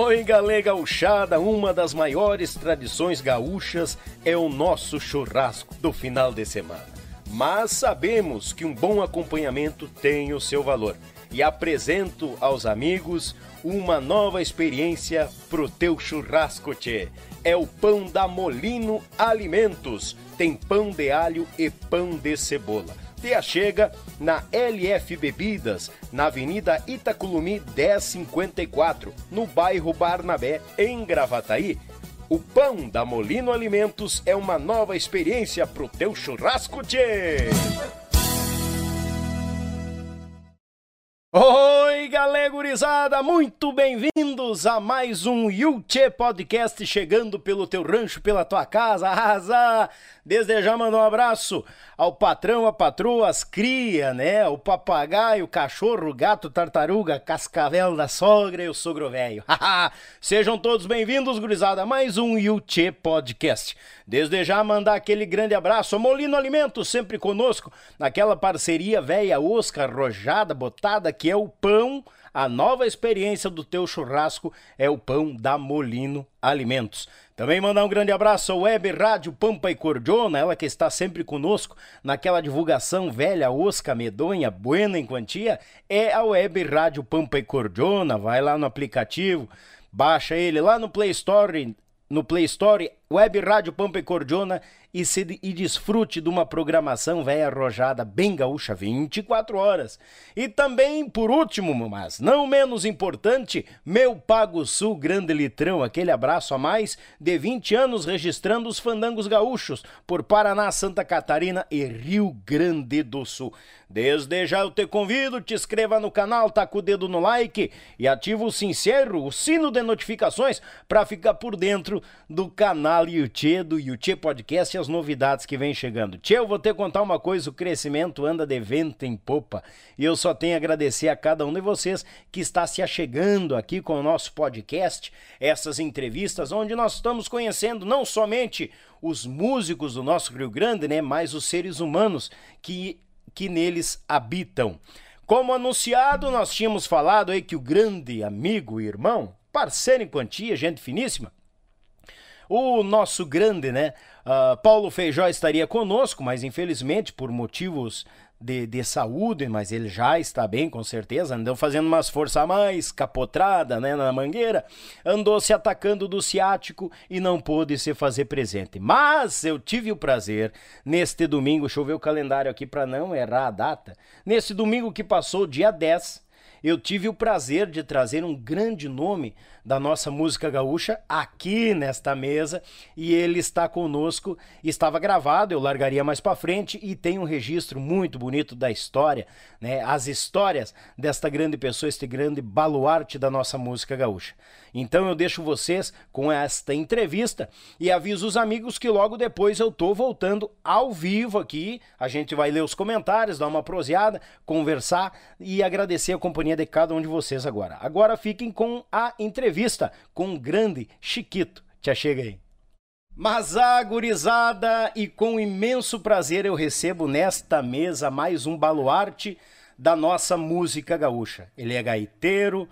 Oi, galera gauchada, uma das maiores tradições gaúchas é o nosso churrasco do final de semana. Mas sabemos que um bom acompanhamento tem o seu valor e apresento aos amigos uma nova experiência pro teu churrasco, tchê. É o pão da Molino Alimentos. Tem pão de alho e pão de cebola. Te achega na LF Bebidas, na Avenida Itaculumi 1054, no bairro Barnabé, em Gravataí. O pão da Molino Alimentos é uma nova experiência pro teu churrasco, tchê! Oi, galera gurizada, muito bem-vindos a mais um Yuchê Podcast chegando pelo teu rancho, pela tua casa, arrasa! Desde já mando um abraço ao patrão, a patroa, as cria, né? O papagaio, o cachorro, o gato, tartaruga, cascavel da sogra e o sogro velho. Sejam todos bem-vindos, gurizada, a mais um Yuchê Podcast. Desde já mandar aquele grande abraço ao Molino Alimentos, sempre conosco, naquela parceria velha, osca, arrojada, botada, que é o pão a nova experiência do teu churrasco é o pão da Molino Alimentos. Também mandar um grande abraço ao Web Rádio Pampa e Cordiona, ela que está sempre conosco naquela divulgação velha, osca, medonha, buena em quantia, é a Web Rádio Pampa e Cordiona. Vai lá no aplicativo, baixa ele lá no Play Store, no Play Store, Web Rádio Pampa e Cordiona e, se, e desfrute de uma programação velha arrojada bem gaúcha 24 horas. E também, por último, mas não menos importante, meu Pago Sul Grande Litrão, aquele abraço a mais de 20 anos registrando os fandangos gaúchos por Paraná, Santa Catarina e Rio Grande do Sul. Desde já eu te convido, te inscreva no canal, com o dedo no like e ativa o sincero, o sino de notificações para ficar por dentro do canal Yuchê, do Yuchê Podcast as novidades que vem chegando. Tchê, eu vou ter que contar uma coisa: o crescimento anda de vento em popa. E eu só tenho a agradecer a cada um de vocês que está se achegando aqui com o nosso podcast, essas entrevistas, onde nós estamos conhecendo não somente os músicos do nosso Rio Grande, né, mas os seres humanos que, que neles habitam. Como anunciado, nós tínhamos falado aí que o grande amigo e irmão, parceiro em quantia, gente finíssima, o nosso grande, né? Uh, Paulo Feijó estaria conosco, mas infelizmente por motivos de, de, saúde, mas ele já está bem, com certeza. Andou fazendo umas forças a mais, capotrada, né, na mangueira. Andou se atacando do ciático e não pôde se fazer presente. Mas eu tive o prazer, neste domingo, deixa eu ver o calendário aqui para não errar a data. Nesse domingo que passou, dia 10, eu tive o prazer de trazer um grande nome da nossa música gaúcha aqui nesta mesa e ele está conosco. Estava gravado, eu largaria mais para frente e tem um registro muito bonito da história, né? As histórias desta grande pessoa, este grande baluarte da nossa música gaúcha. Então eu deixo vocês com esta entrevista e aviso os amigos que logo depois eu tô voltando ao vivo aqui. A gente vai ler os comentários, dar uma proseada, conversar e agradecer a companhia de cada um de vocês agora. Agora fiquem com a entrevista com o grande Chiquito. Te chega aí. Mas agorizada e com imenso prazer eu recebo nesta mesa mais um baluarte da nossa música gaúcha. Ele é gaiteiro,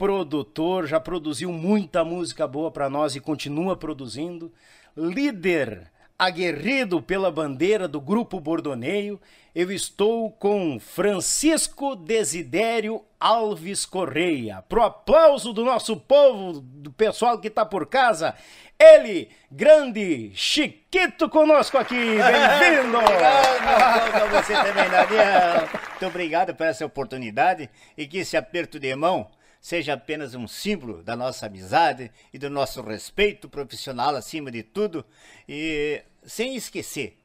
produtor, já produziu muita música boa para nós e continua produzindo, líder aguerrido pela bandeira do Grupo Bordoneio, eu estou com Francisco Desidério Alves Correia. Pro aplauso do nosso povo, do pessoal que está por casa, ele, grande Chiquito conosco aqui. Bem-vindo! obrigado, você também, Daniel. Muito obrigado por essa oportunidade e que esse aperto de mão seja apenas um símbolo da nossa amizade e do nosso respeito profissional acima de tudo. E sem esquecer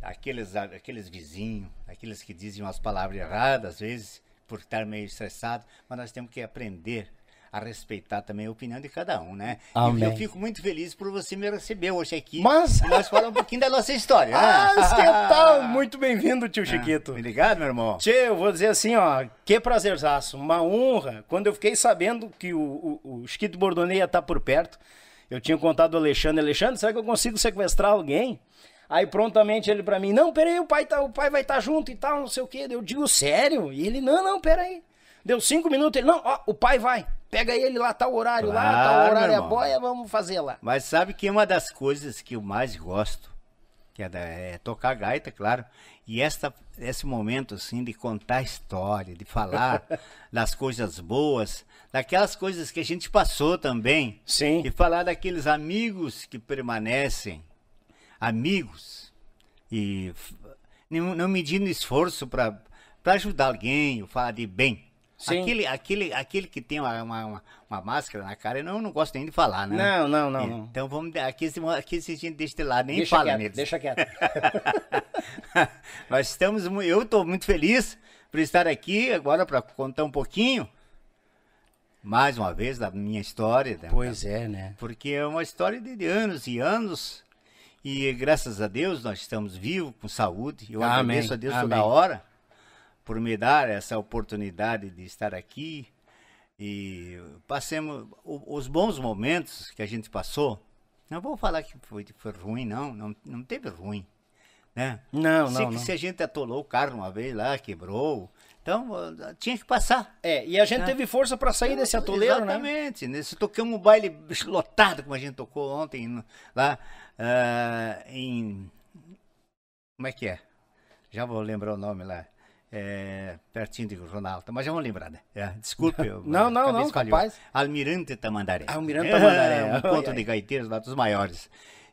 aqueles, aqueles vizinhos, aqueles que dizem umas palavras erradas, às vezes, por estar meio estressado, mas nós temos que aprender a respeitar também a opinião de cada um, né? Amém. Eu fico muito feliz por você me receber hoje aqui. Mas... Nós falamos um pouquinho da nossa história. Né? Ah, que tal? Muito bem-vindo, tio ah, Chiquito. Obrigado, meu irmão. Tio, eu vou dizer assim, ó, que prazerzaço, uma honra. Quando eu fiquei sabendo que o, o, o Chiquito Bordoneia tá por perto, eu tinha contado ao Alexandre, Alexandre, será que eu consigo sequestrar alguém? Aí prontamente ele para mim, não, peraí, o pai, tá, o pai vai estar tá junto e tal, não sei o quê. Eu digo, sério? E ele, não, não, peraí. Deu cinco minutos, ele, não, ó, o pai vai. Pega ele lá, tá o horário lá, Claro, tá o horário é boia, vamos fazer lá. Mas sabe que uma das coisas que eu mais gosto, que é, da- é tocar gaita, claro, e esta, esse momento assim de contar história, de falar das coisas boas, daquelas coisas que a gente passou também, Sim. e falar daqueles amigos que permanecem, amigos, e não, não medindo esforço para ajudar alguém, ou falar de bem. Sim. Aquele, aquele, aquele que tem uma, uma, uma- máscara na cara, eu não, não gosto nem de falar, né? Não, não, não, não. Então vamos. Aqui, aqui a gente deixa de lado, nem Deixa fala quieto, neles. deixa quieto. Mas estamos. Eu estou muito feliz por estar aqui agora para contar um pouquinho, mais uma vez, da minha história. da- Pois é, né? Porque é uma história de, de anos e anos. E graças a Deus nós estamos vivos, com saúde. Eu Amém, agradeço a Deus toda amém. hora por me dar essa oportunidade de estar aqui. E passemos os bons momentos que a gente passou. Não vou falar que foi, foi ruim, não. Não, não teve ruim. Né? Não, Sei não, não. se a gente atolou o carro uma vez lá, quebrou. Então, ah, tinha que passar. É, e a gente teve força pra sair desse atoleiro, né? Exatamente. né? Se tocamos um baile lotado, como a gente tocou ontem lá ah, em. Como é que é? Já vou lembrar o nome lá. É, pertinho de Ronaldo, mas já vou lembrar, né? É, desculpe. eu- Não, não, não, falhou. capaz. Almirante Tamandaré. Almirante Tamandaré. É, um ponto de gaiteiros lá dos maiores.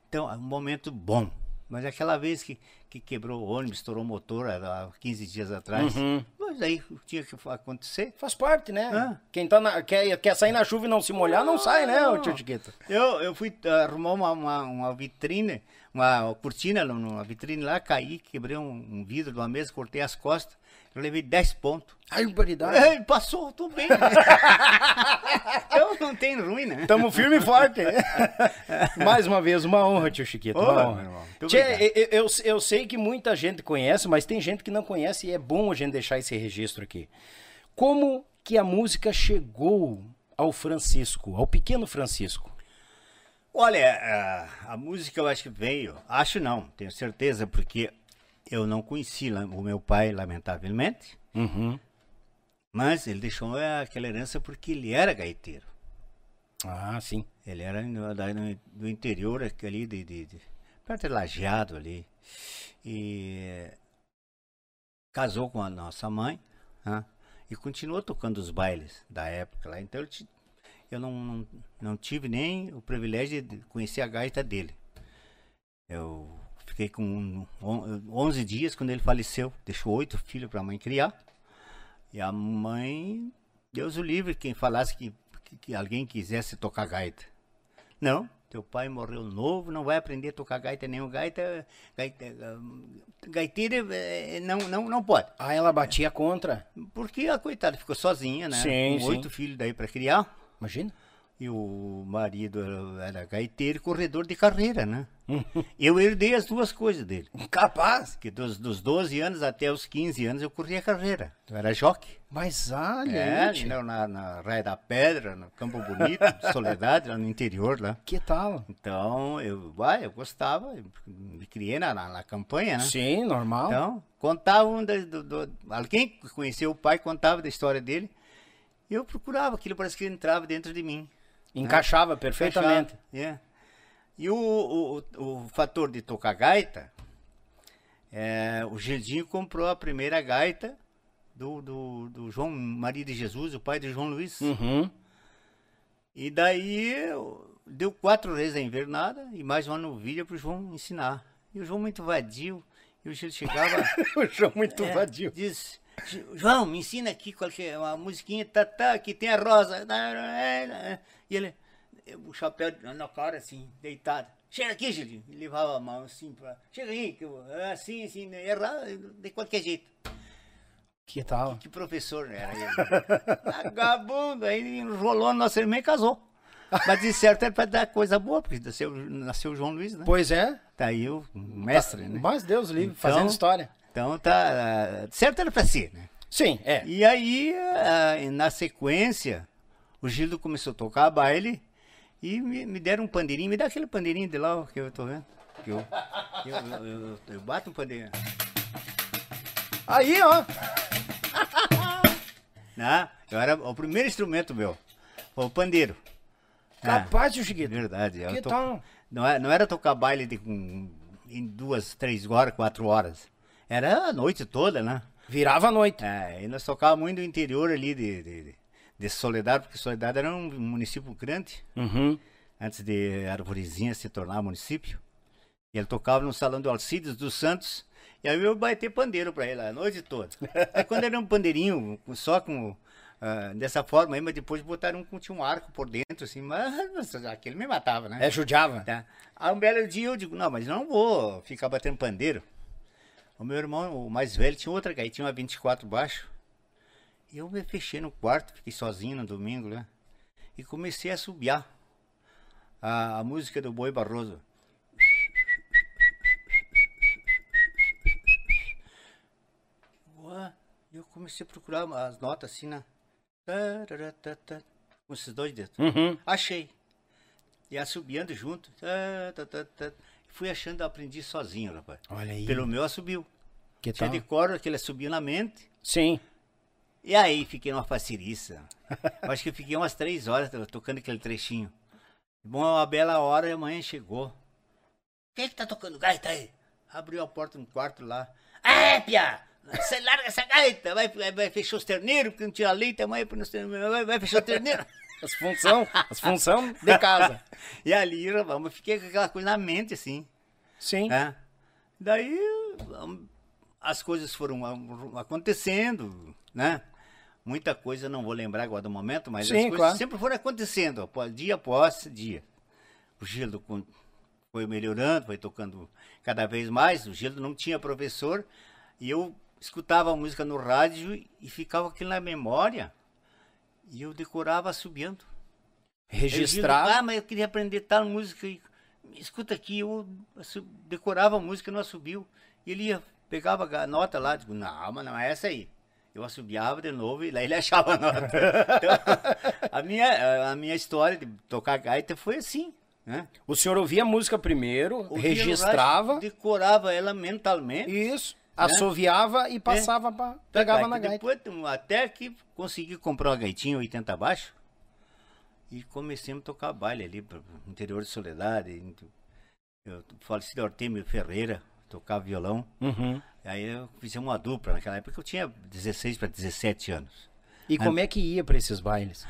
Então, é um momento bom. Mas aquela vez que, que quebrou o ônibus, estourou o motor há 15 dias atrás, Uhum. mas aí tinha que acontecer. Faz parte, né? Ah. Quem tá na- quer, quer sair na chuva e não se molhar, não sai, né, ô tio Chiquito? Eu, eu fui ah, arrumar uma, uma, uma vitrine, uma cortina numa vitrine lá, caí, quebrei um, um vidro de uma mesa, cortei as costas, eu levei 10 pontos. Ai, barbaridade. É, passou, tô bem. então não tem ruim, né? Tamo firme e forte. Mais uma vez, uma honra, tio Chiquito. Uma Honra, honra. irmão. Tchê, eu, eu, eu sei que muita gente conhece, mas tem gente que não conhece e é bom a gente deixar esse registro aqui. Como que a música chegou ao Francisco, ao pequeno Francisco? Olha, a, a música eu acho que veio, acho não, tenho certeza, porque eu não conheci o meu pai, lamentavelmente, Uhum. mas ele deixou aquela herança porque ele era gaiteiro. Ah, sim. Ele era do interior ali, de, de, de- perto de Lajeado ali. E eh, casou com a nossa mãe né, e continuou tocando os bailes da época lá. Então eu não, não, não tive nem o privilégio de conhecer a gaita dele. Eu fiquei com um- on- 11 dias quando ele faleceu. Deixou oito filhos para a mãe criar. E a mãe, Deus o livre, quem falasse que, que, alguém quisesse tocar gaita. Não, teu pai morreu novo, não vai aprender a tocar gaita nenhum. Gaita, gaita hum, gaiteiro eh, não, não, não pode. Ah, ela batia contra. Porque a coitada ficou sozinha, né? Sim, Com sim. oito filhos daí para criar. Imagina. E o marido era, era gaiteiro e corredor de carreira, né? Eu herdei as duas coisas dele. Capaz. Que dos, dos 12 anos até os 15 anos eu corria carreira. Eu era joque. Mas olha É, tio. na, na, Raia da Pedra, no Campo Bonito, Soledade, lá no interior lá. Que tal? Então, eu, vai, eu gostava, eu me criei na, na, na campanha, né? Sim, normal. Então, contavam, da- do, do- alguém que conheceu o pai contava da história dele, eu procurava, aquilo parece que entrava dentro de mim. Encaixava perfeitamente. É. E o, o, o, o fator de tocar gaita, é, o Gildinho comprou a primeira gaita do, do, do João Maria de Jesus, o pai de João Luiz. Uhum. E daí eu- deu quatro vezes a invernada e mais uma novilha pro João ensinar. E o João muito vadio, e o Gil chegava. o João muito é, vadio. Diz, João, me ensina aqui qualquer uma musiquinha, tá, tá, que tem a rosa. E ele, o chapéu na cara assim, deitado. Chega aqui, Gil. E levava a mão assim pra. Chega aí, que eu, assim, assim, errar de qualquer jeito. Que tal? Que professor era ele? Vagabundo, aí ele enrolou a nossa irmã e casou. Mas de certo era pra dar coisa boa, porque nasceu, nasceu o João Luiz, né? Pois é. Tá aí o mestre, né? Mas Deus livre, Então- fazendo história. Então tá. Certo era pra ser, né? Sim, é. E aí, ah, na sequência, o Gildo começou a tocar baile e me, me deram um pandeirinho. Me dá aquele pandeirinho de lá que eu tô vendo. Que eu, eu, eu, eu- eu bato um pandeirinho. Aí, ó. Né? Eu era o primeiro instrumento meu. O pandeiro. Capaz, seu É Chiquito. verdade. Que to- tal? Não, era, não era tocar baile de, em duas, três horas, quatro horas. Era a noite toda, né? Virava a noite. É, e nós tocávamos muito no interior ali de, de, de- de Soledade, porque Soledade era um município grande, Uhum. antes de Arvorezinha se tornar município. E ele tocava no salão do Alcides dos Santos, e aí eu bater pandeiro pra ele a noite toda. Aí quando era um pandeirinho, só com. ah, dessa forma aí, mas depois botaram um tinha um arco por dentro, assim, mas aquele me matava, né? É, judiava. Tá. Aí um belo dia eu digo, não, mas não vou ficar batendo pandeiro. O meu irmão, o mais velho, tinha outra gaitinha, uma 24 baixo. Eu me fechei no quarto, fiquei sozinho no domingo, né? E comecei a subiar a, a música do Boi Barroso. Eu comecei a procurar as notas assim, né? Tararatata, Com esses dois dedos. Uhum. Achei. E assobiando junto. Tá, tá, tá, tá. Fui achando, aprendi sozinho, rapaz. Olha aí. Pelo meu assobio. Que Tinha tal? de corda que ele assobia na mente. Sim. E aí fiquei numa faceriça. Eu Acho que fiquei umas três horas tocando aquele trechinho. Bom, uma bela hora e amanhã chegou. Quem é que tá tocando gaita aí? Abriu a porta no quarto lá. Ah, Pia! Você larga essa gaita! Vai, vai, fechar os terneiros, porque não tira leite, amanhã vai, vai fechar os terneiros. As função, as função de casa. E ali, vamos, fiquei com aquela coisa na mente, assim. Sim. né? Daí hum, as coisas foram acontecendo, né? Muita coisa não vou lembrar agora do momento, mas Sim, as coisas claro. sempre foram acontecendo, dia após dia. O Gildo foi melhorando, foi tocando cada vez mais. O Gildo não tinha professor e eu escutava a música no rádio e ficava aquilo na memória e eu decorava subindo. Registrado. Ah, mas eu queria aprender tal música. Escuta aqui, eu decorava a música não assobio. E ele ia, pegava a nota lá, digo, não, mas não é essa aí. Eu assobiava de novo e lá ele achava a nota. Então, a, minha, a minha história de tocar gaita foi assim, né? O senhor ouvia a música primeiro, Ouvia registrava. decorava ela mentalmente. Isso. Assoviava e passava pra. Pegava na gaita. Depois, até que consegui comprar uma gaitinha 80 abaixo. E comecei a tocar baile ali, pro interior de Soledade. Eu falecido Artemio Ferreira, tocava violão. Uhum. Aí eu fizemos uma dupla naquela época, eu tinha 16 para 17 anos. E como é que ia pra esses bailes?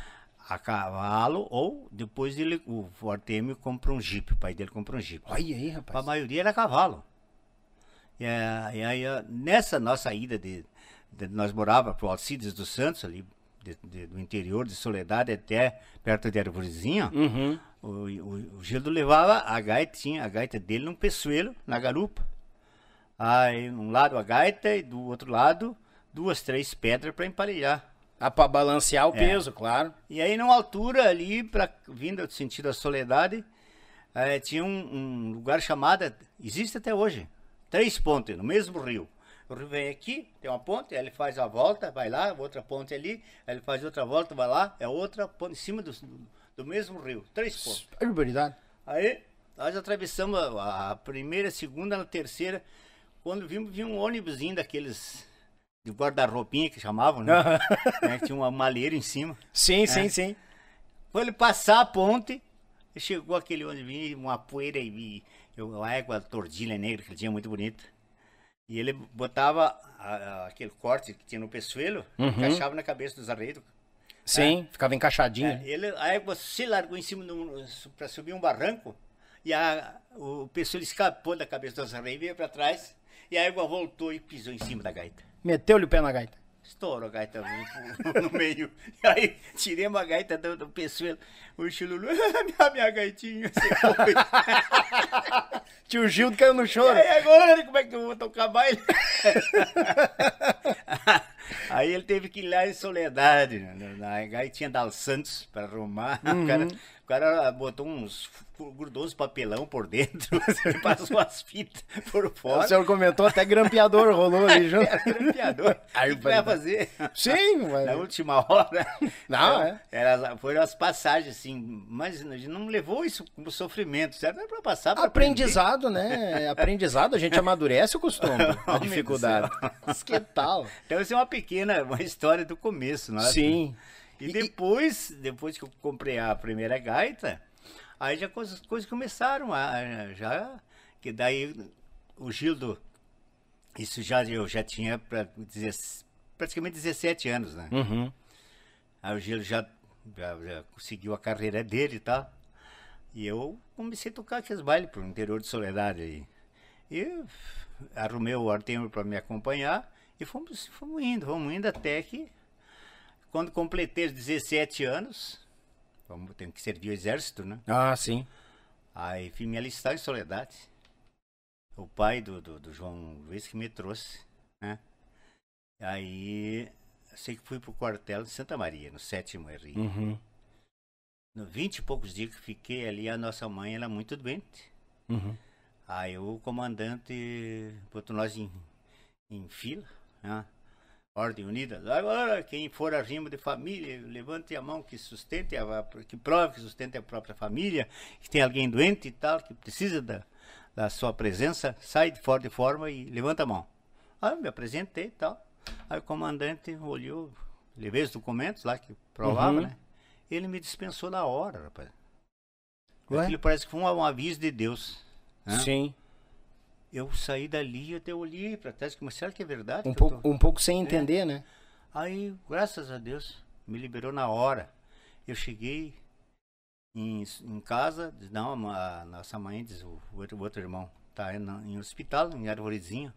A cavalo, ou depois ele, o Artemio comprou um jipe, o pai dele comprou um jipe. Olha aí, A rapaz. maioria era cavalo. E, eh, aí, eh, nessa nossa ida, de, de- nós morávamos pro Alcides dos Santos, ali de- de- do interior de Soledade até perto de Arvorezinha, Uhum. o, o, o Gildo levava a gaita, tinha a gaita dele num peçoelo, na garupa. Aí, um lado a gaita e do outro lado, duas, três pedras para emparelhar. Ah, pra balancear o É. peso, claro. E aí, numa altura ali, pra, vindo do sentido da Soledade, eh, tinha um, um lugar chamado, existe até hoje, Três Pontes, no mesmo rio. O rio vem aqui, tem uma ponte, aí ele faz a volta, vai lá, outra ponte ali, aí ele faz outra volta, vai lá, é outra ponte em cima do, do mesmo rio. Três pontes. Barbaridade. Aí, nós atravessamos a, a primeira, a segunda, a terceira. Quando vimos, vi um ônibusinho daqueles de guarda-roupinha que chamavam, né? né? Tinha uma malheira em cima. Sim, sim, sim. Quando ele passar a ponte, chegou aquele ônibus, uma poeira e, e uma égua tordilha negra, que ele tinha muito bonita. E ele botava a- a- aquele corte que tinha no peçoelo, encaixava na cabeça dos arreios. Sim, ficava encaixadinho. É, ele, a égua se largou em cima para subir um barranco e a, o pessoal escapou da cabeça dos arreios, veio para trás e a égua voltou e pisou em cima da gaita. Meteu-lhe o pé na gaita. Estourou a gaita no, meio. E aí tiremos a gaita do, do pessoal. O chululu, minha, minha gaitinha. Tio Gildo caiu no E choro. aí agora, como é que eu vou tocar baile? Aí ele teve que ir lá em Soledade, né, na gaitinha Dal Santos, para arrumar. O, cara, o cara botou uns, uns papelão por dentro, e passou as fitas por O fora. senhor comentou até grampeador rolou ali junto. Era grampeador. Aí, O que vai fazer? Sim, Na mas... última hora. Não, Então, é. Era, foram as passagens, assim, mas a gente não levou isso como sofrimento, certo? Era pra passar, pra Aprendizado, né? Aprendizado, a gente amadurece o costume, a dificuldade. Mas que tal? Então, isso é uma pequena uma história do começo, não é? Sim. E, depois, depois que eu comprei a primeira gaita, aí já coisas, coisas começaram a já que daí o Gildo isso já eu já tinha pra, praticamente 17 anos, né? Uhum. Aí o Gildo já, já, já conseguiu a carreira dele e tal. E eu comecei a tocar aqueles bailes pro interior de Soledade aí. E arrumei o Artemio para me acompanhar e fomos, fomos indo, fomos indo até que quando completei os 17 anos, vamos, tenho que servir o exército, né? Ah, sim. Aí fui me alistar em Soledade. O pai do, do, do João Luiz que me trouxe, né? Aí sei que fui pro quartel de Santa Maria, no sétimo RI. Uhum. No 20 e poucos dias que fiquei ali, a nossa mãe era muito doente. Uhum. Aí o comandante botou nós em, em fila, né? Ordem Unida. Agora, quem for arrimo de família, levante a mão que sustente, a, que prove que sustente a própria família, que tem alguém doente e tal, que precisa da, da sua presença, sai de fora de forma e levanta a mão. Aí eu me apresentei e tal. Aí o comandante olhou, levei os documentos lá que provava, Uhum. né? Ele me dispensou na hora, rapaz. Ué? Aquilo parece que foi um, um aviso de Deus. né? Sim. Eu saí dali, eu até olhei pra trás, mas será que é verdade? Um pouco, tô- um pouco sem entender, né? Aí, graças a Deus, me liberou na hora. Eu cheguei em, em casa, diz, não, a nossa mãe diz, o, o outro, o outro irmão tá em, em hospital, em Arvorezinho.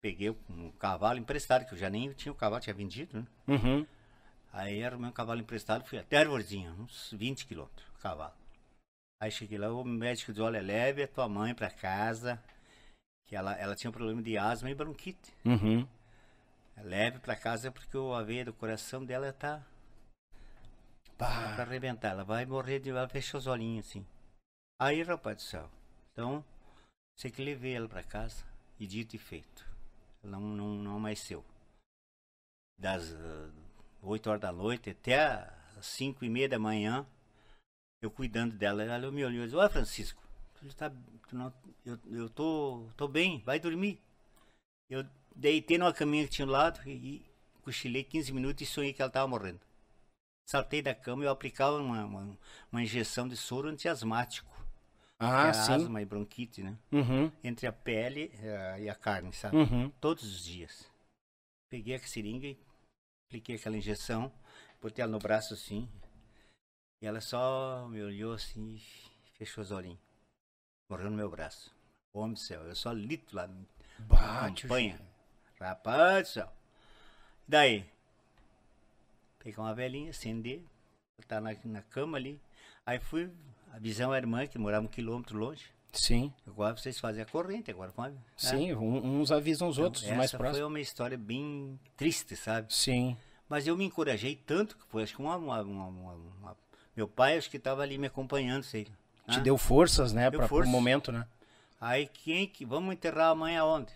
Peguei um cavalo emprestado, que eu já nem tinha o cavalo, tinha vendido, né? Uhum. Aí arrumei um cavalo emprestado, fui até Arvorezinho, uns 20 quilômetros, o cavalo. Aí cheguei lá, o médico disse, olha, leve a tua mãe pra casa, que ela, ela tinha um problema de asma e bronquite. Uhum. Leve pra casa porque o aveia do coração dela tá Bah. pra arrebentar. Ela vai morrer de. Ela fechou os olhinhos assim. Aí, rapaz do céu. Então, sei que levei ela pra casa e dito e feito. Ela não, não, não amanheceu. Das ah, 8 horas da noite até as 5 e meia da manhã, eu cuidando dela. Ela me olhou e disse: Olha, Francisco, tu tá, não, eu, eu tô, tô bem, vai dormir. Eu deitei numa caminha que tinha ao lado e, e cochilei 15 minutos e sonhei que ela estava morrendo. Saltei da cama e eu aplicava uma, uma, uma injeção de soro antiasmático. Ah, é sim. asma e bronquite, né? Uhum. Entre a pele eh, e a carne, sabe? Uhum. Todos os dias. Peguei a seringa e apliquei aquela injeção, botei ela no braço assim. E ela só me olhou assim e fechou os olhinhos. Morreu no meu braço. Homem do céu, eu só lito lá tio campanha. Rapaz do céu. Daí, pegar uma velhinha, acender, botar na, na cama ali. Aí fui avisar uma irmã que morava um quilômetro longe. Sim, Agora vocês fazem a corrente, agora pode. sim. um- uns avisam os outros, os mais próximos. foi uma história bem triste, sabe? Sim. Mas eu me encorajei tanto que foi, acho que uma, uma- uma- uma- uma- meu pai acho que estava ali me acompanhando, sei. Te né? deu forças, né? Pra, força. pro momento, né? Aí quem que. Vamos enterrar a mãe aonde?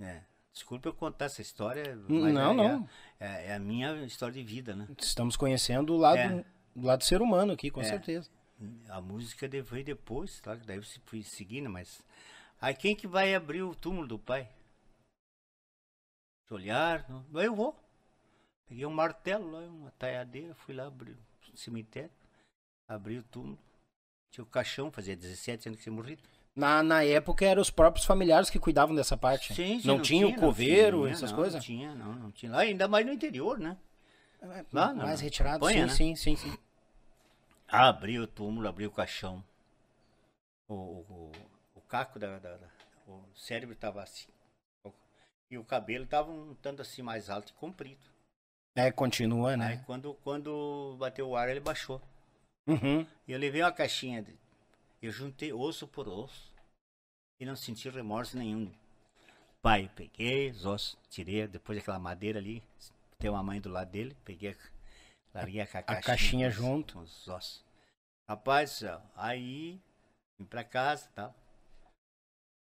É. Desculpa eu contar essa história. Não, é, não. É, é a minha história de vida, né? Estamos conhecendo o lado, É. o lado ser humano aqui, com É. certeza. A música veio depois, tá? Daí eu fui seguindo, mas. Aí quem que vai abrir o túmulo do pai? Olhar, não. Eu vou. Peguei um martelo lá, uma taiadeira, fui lá abrir o cemitério, abri o túmulo. Tinha o caixão, fazia 17 anos que tinha morrido. Na, na época eram os próprios familiares que cuidavam dessa parte. Sim, sim, não, tinha o não coveiro, tinha, essas não, coisas? Não tinha, não, não tinha. Lá, ainda mais no interior, né? Lá, na- mais retirado, campanha, sim, né? sim, sim, sim. Abri o túmulo, abri o caixão. O, o, o, o caco da, da- da- O cérebro estava assim. E o cabelo estava um tanto assim mais alto e comprido. É, continua, Aí né? quando, quando bateu o ar, ele baixou. Uhum. E eu levei uma caixinha. De, eu juntei osso por osso. E não senti remorso nenhum. Pai, peguei os ossos, tirei depois daquela madeira ali. Tem uma mãe do lado dele. Peguei, a- larguei a, a caixinha com os- junto. os ossos. Rapaz, aí vim pra casa e tal.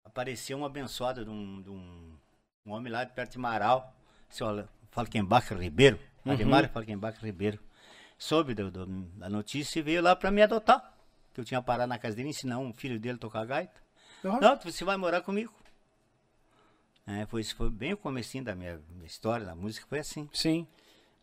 Apareceu uma abençoada de um, de um, um homem lá de perto de Marau. Seu Falkenbach Ribeiro. Uhum. Ademar Falkenbach Ribeiro. Soube do- do- da notícia e veio lá pra me adotar. Que eu tinha parado na casa dele, ensinar um filho dele a tocar gaita. Uhum. Não, você vai morar comigo. É, foi, foi bem o comecinho da minha, história, da música, foi assim. Sim.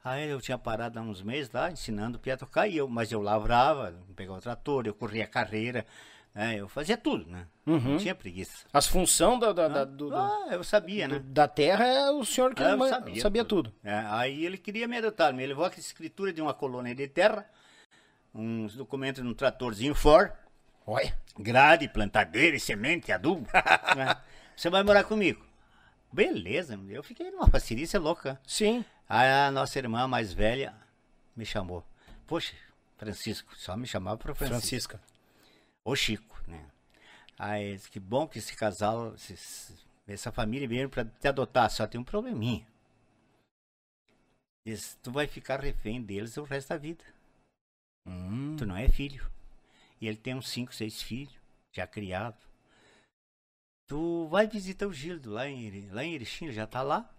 Aí eu tinha parado há uns meses lá, ensinando o pia a tocar, e eu, mas eu lavrava, pegava o trator, eu corria carreira, né? Eu fazia tudo, né? Não tinha preguiça. As funções da, da, da, do- do- Ah, eu sabia, né? da terra é o senhor que Ah, eu sabia sabia, tudo. É, aí ele queria me adotar, me levou a escritura de uma colônia de terra, uns documentos num tratorzinho Ford, Olha. grade, plantadeira semente, adubo. né? Você vai morar comigo. Beleza, eu fiquei numa paciência louca. Sim. Aí a nossa irmã mais velha me chamou. Poxa, Francisco, só me chamava para Francisco. Francisca. Ô Chico, né? Aí, que bom que esse casal, esses- essa família veio para te adotar, só tem um probleminha. Diz, tu vai ficar refém deles o resto da vida. Hum. Tu não é filho. E ele tem uns cinco, seis filhos, já criado. Tu vai visitar o Gildo lá em, lá em Erechim, ele já tá lá.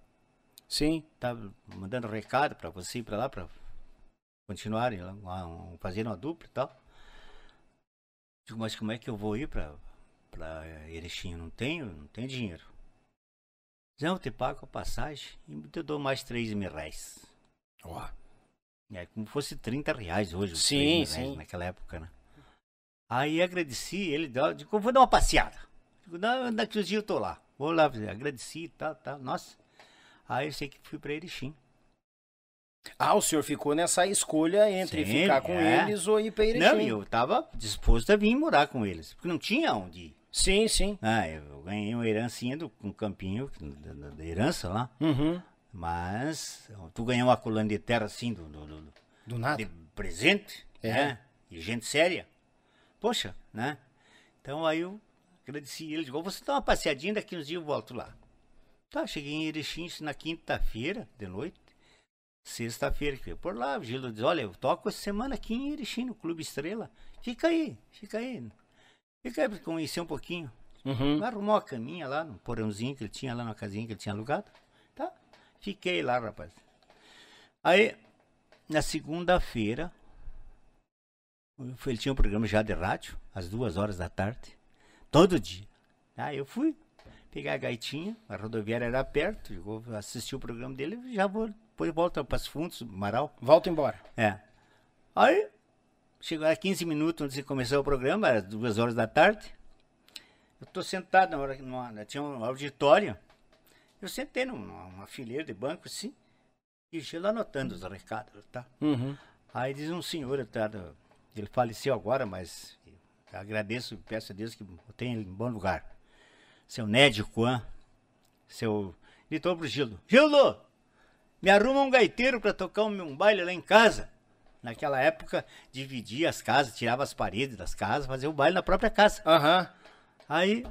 Sim. Tá mandando recado para você ir para lá para continuarem lá, fazendo uma dupla e tal. Digo, mas como é que eu vou ir para Erechim? Não tenho, não tenho dinheiro. Não, eu te pago a passagem e te dou mais 3 mil reais. Ó. É como fosse 30 reais hoje. Sim, 3 mil reais sim. Naquela época, né? Aí agradeci ele, deu- digo, vou dar uma passeada. Digo, "Não, daqui uns dias eu tô lá. Vou lá, agradeci e tal, tal. Nossa. Aí eu sei que fui pra Erechim. Ah, o senhor ficou nessa escolha entre Sim, ficar com é. eles ou ir pra Erechim. Não, eu tava disposto a vir morar com eles. Porque não tinha onde ir. Sim, sim. Ah, eu ganhei uma herancinha do um campinho da, da- herança lá. Uhum. Mas tu ganhou uma colônia de terra assim, do, do- do- Do nada. de presente, É. né? E gente séria. Poxa, né? Então aí eu agradeci ele. Digo, você dá uma passeadinha, daqui uns dias eu volto lá. Tá, cheguei em Erechim na quinta-feira de noite. Sexta-feira, que eu por lá, o Gildo diz, olha, eu toco essa semana aqui em Erechim, no Clube Estrela. Fica aí, fica aí. Fica aí pra conhecer um pouquinho. Uhum. Arrumou a caminha lá, no porãozinho que ele tinha lá na casinha que ele tinha alugado. Tá? Fiquei lá, rapaz. Aí, na segunda-feira, ele tinha um programa já de rádio, às duas horas da tarde, todo dia. Aí eu fui pegar a gaitinha, a rodoviária era perto, eu vou assistir o programa dele e já vou, depois volto para os fundos, Marau. Volta embora. É. Aí, chegou a 15 minutos antes de começar o programa, às duas horas da tarde. Eu tô sentado na hora que numa- tinha um auditório. Eu sentei numa uma fileira de banco assim, e o Gelo anotando os recados, tá? Uhum. Aí diz um senhor, tá, ele faleceu agora, mas agradeço, peço a Deus que eu tenha ele em bom lugar. Seu Nédio Juan, seu. Gritou pro Gildo: Gildo, me arruma um gaiteiro para tocar um, um baile lá em casa. Naquela época, dividia as casas, tirava as paredes das casas, fazia o baile na própria casa. Aham. Aí,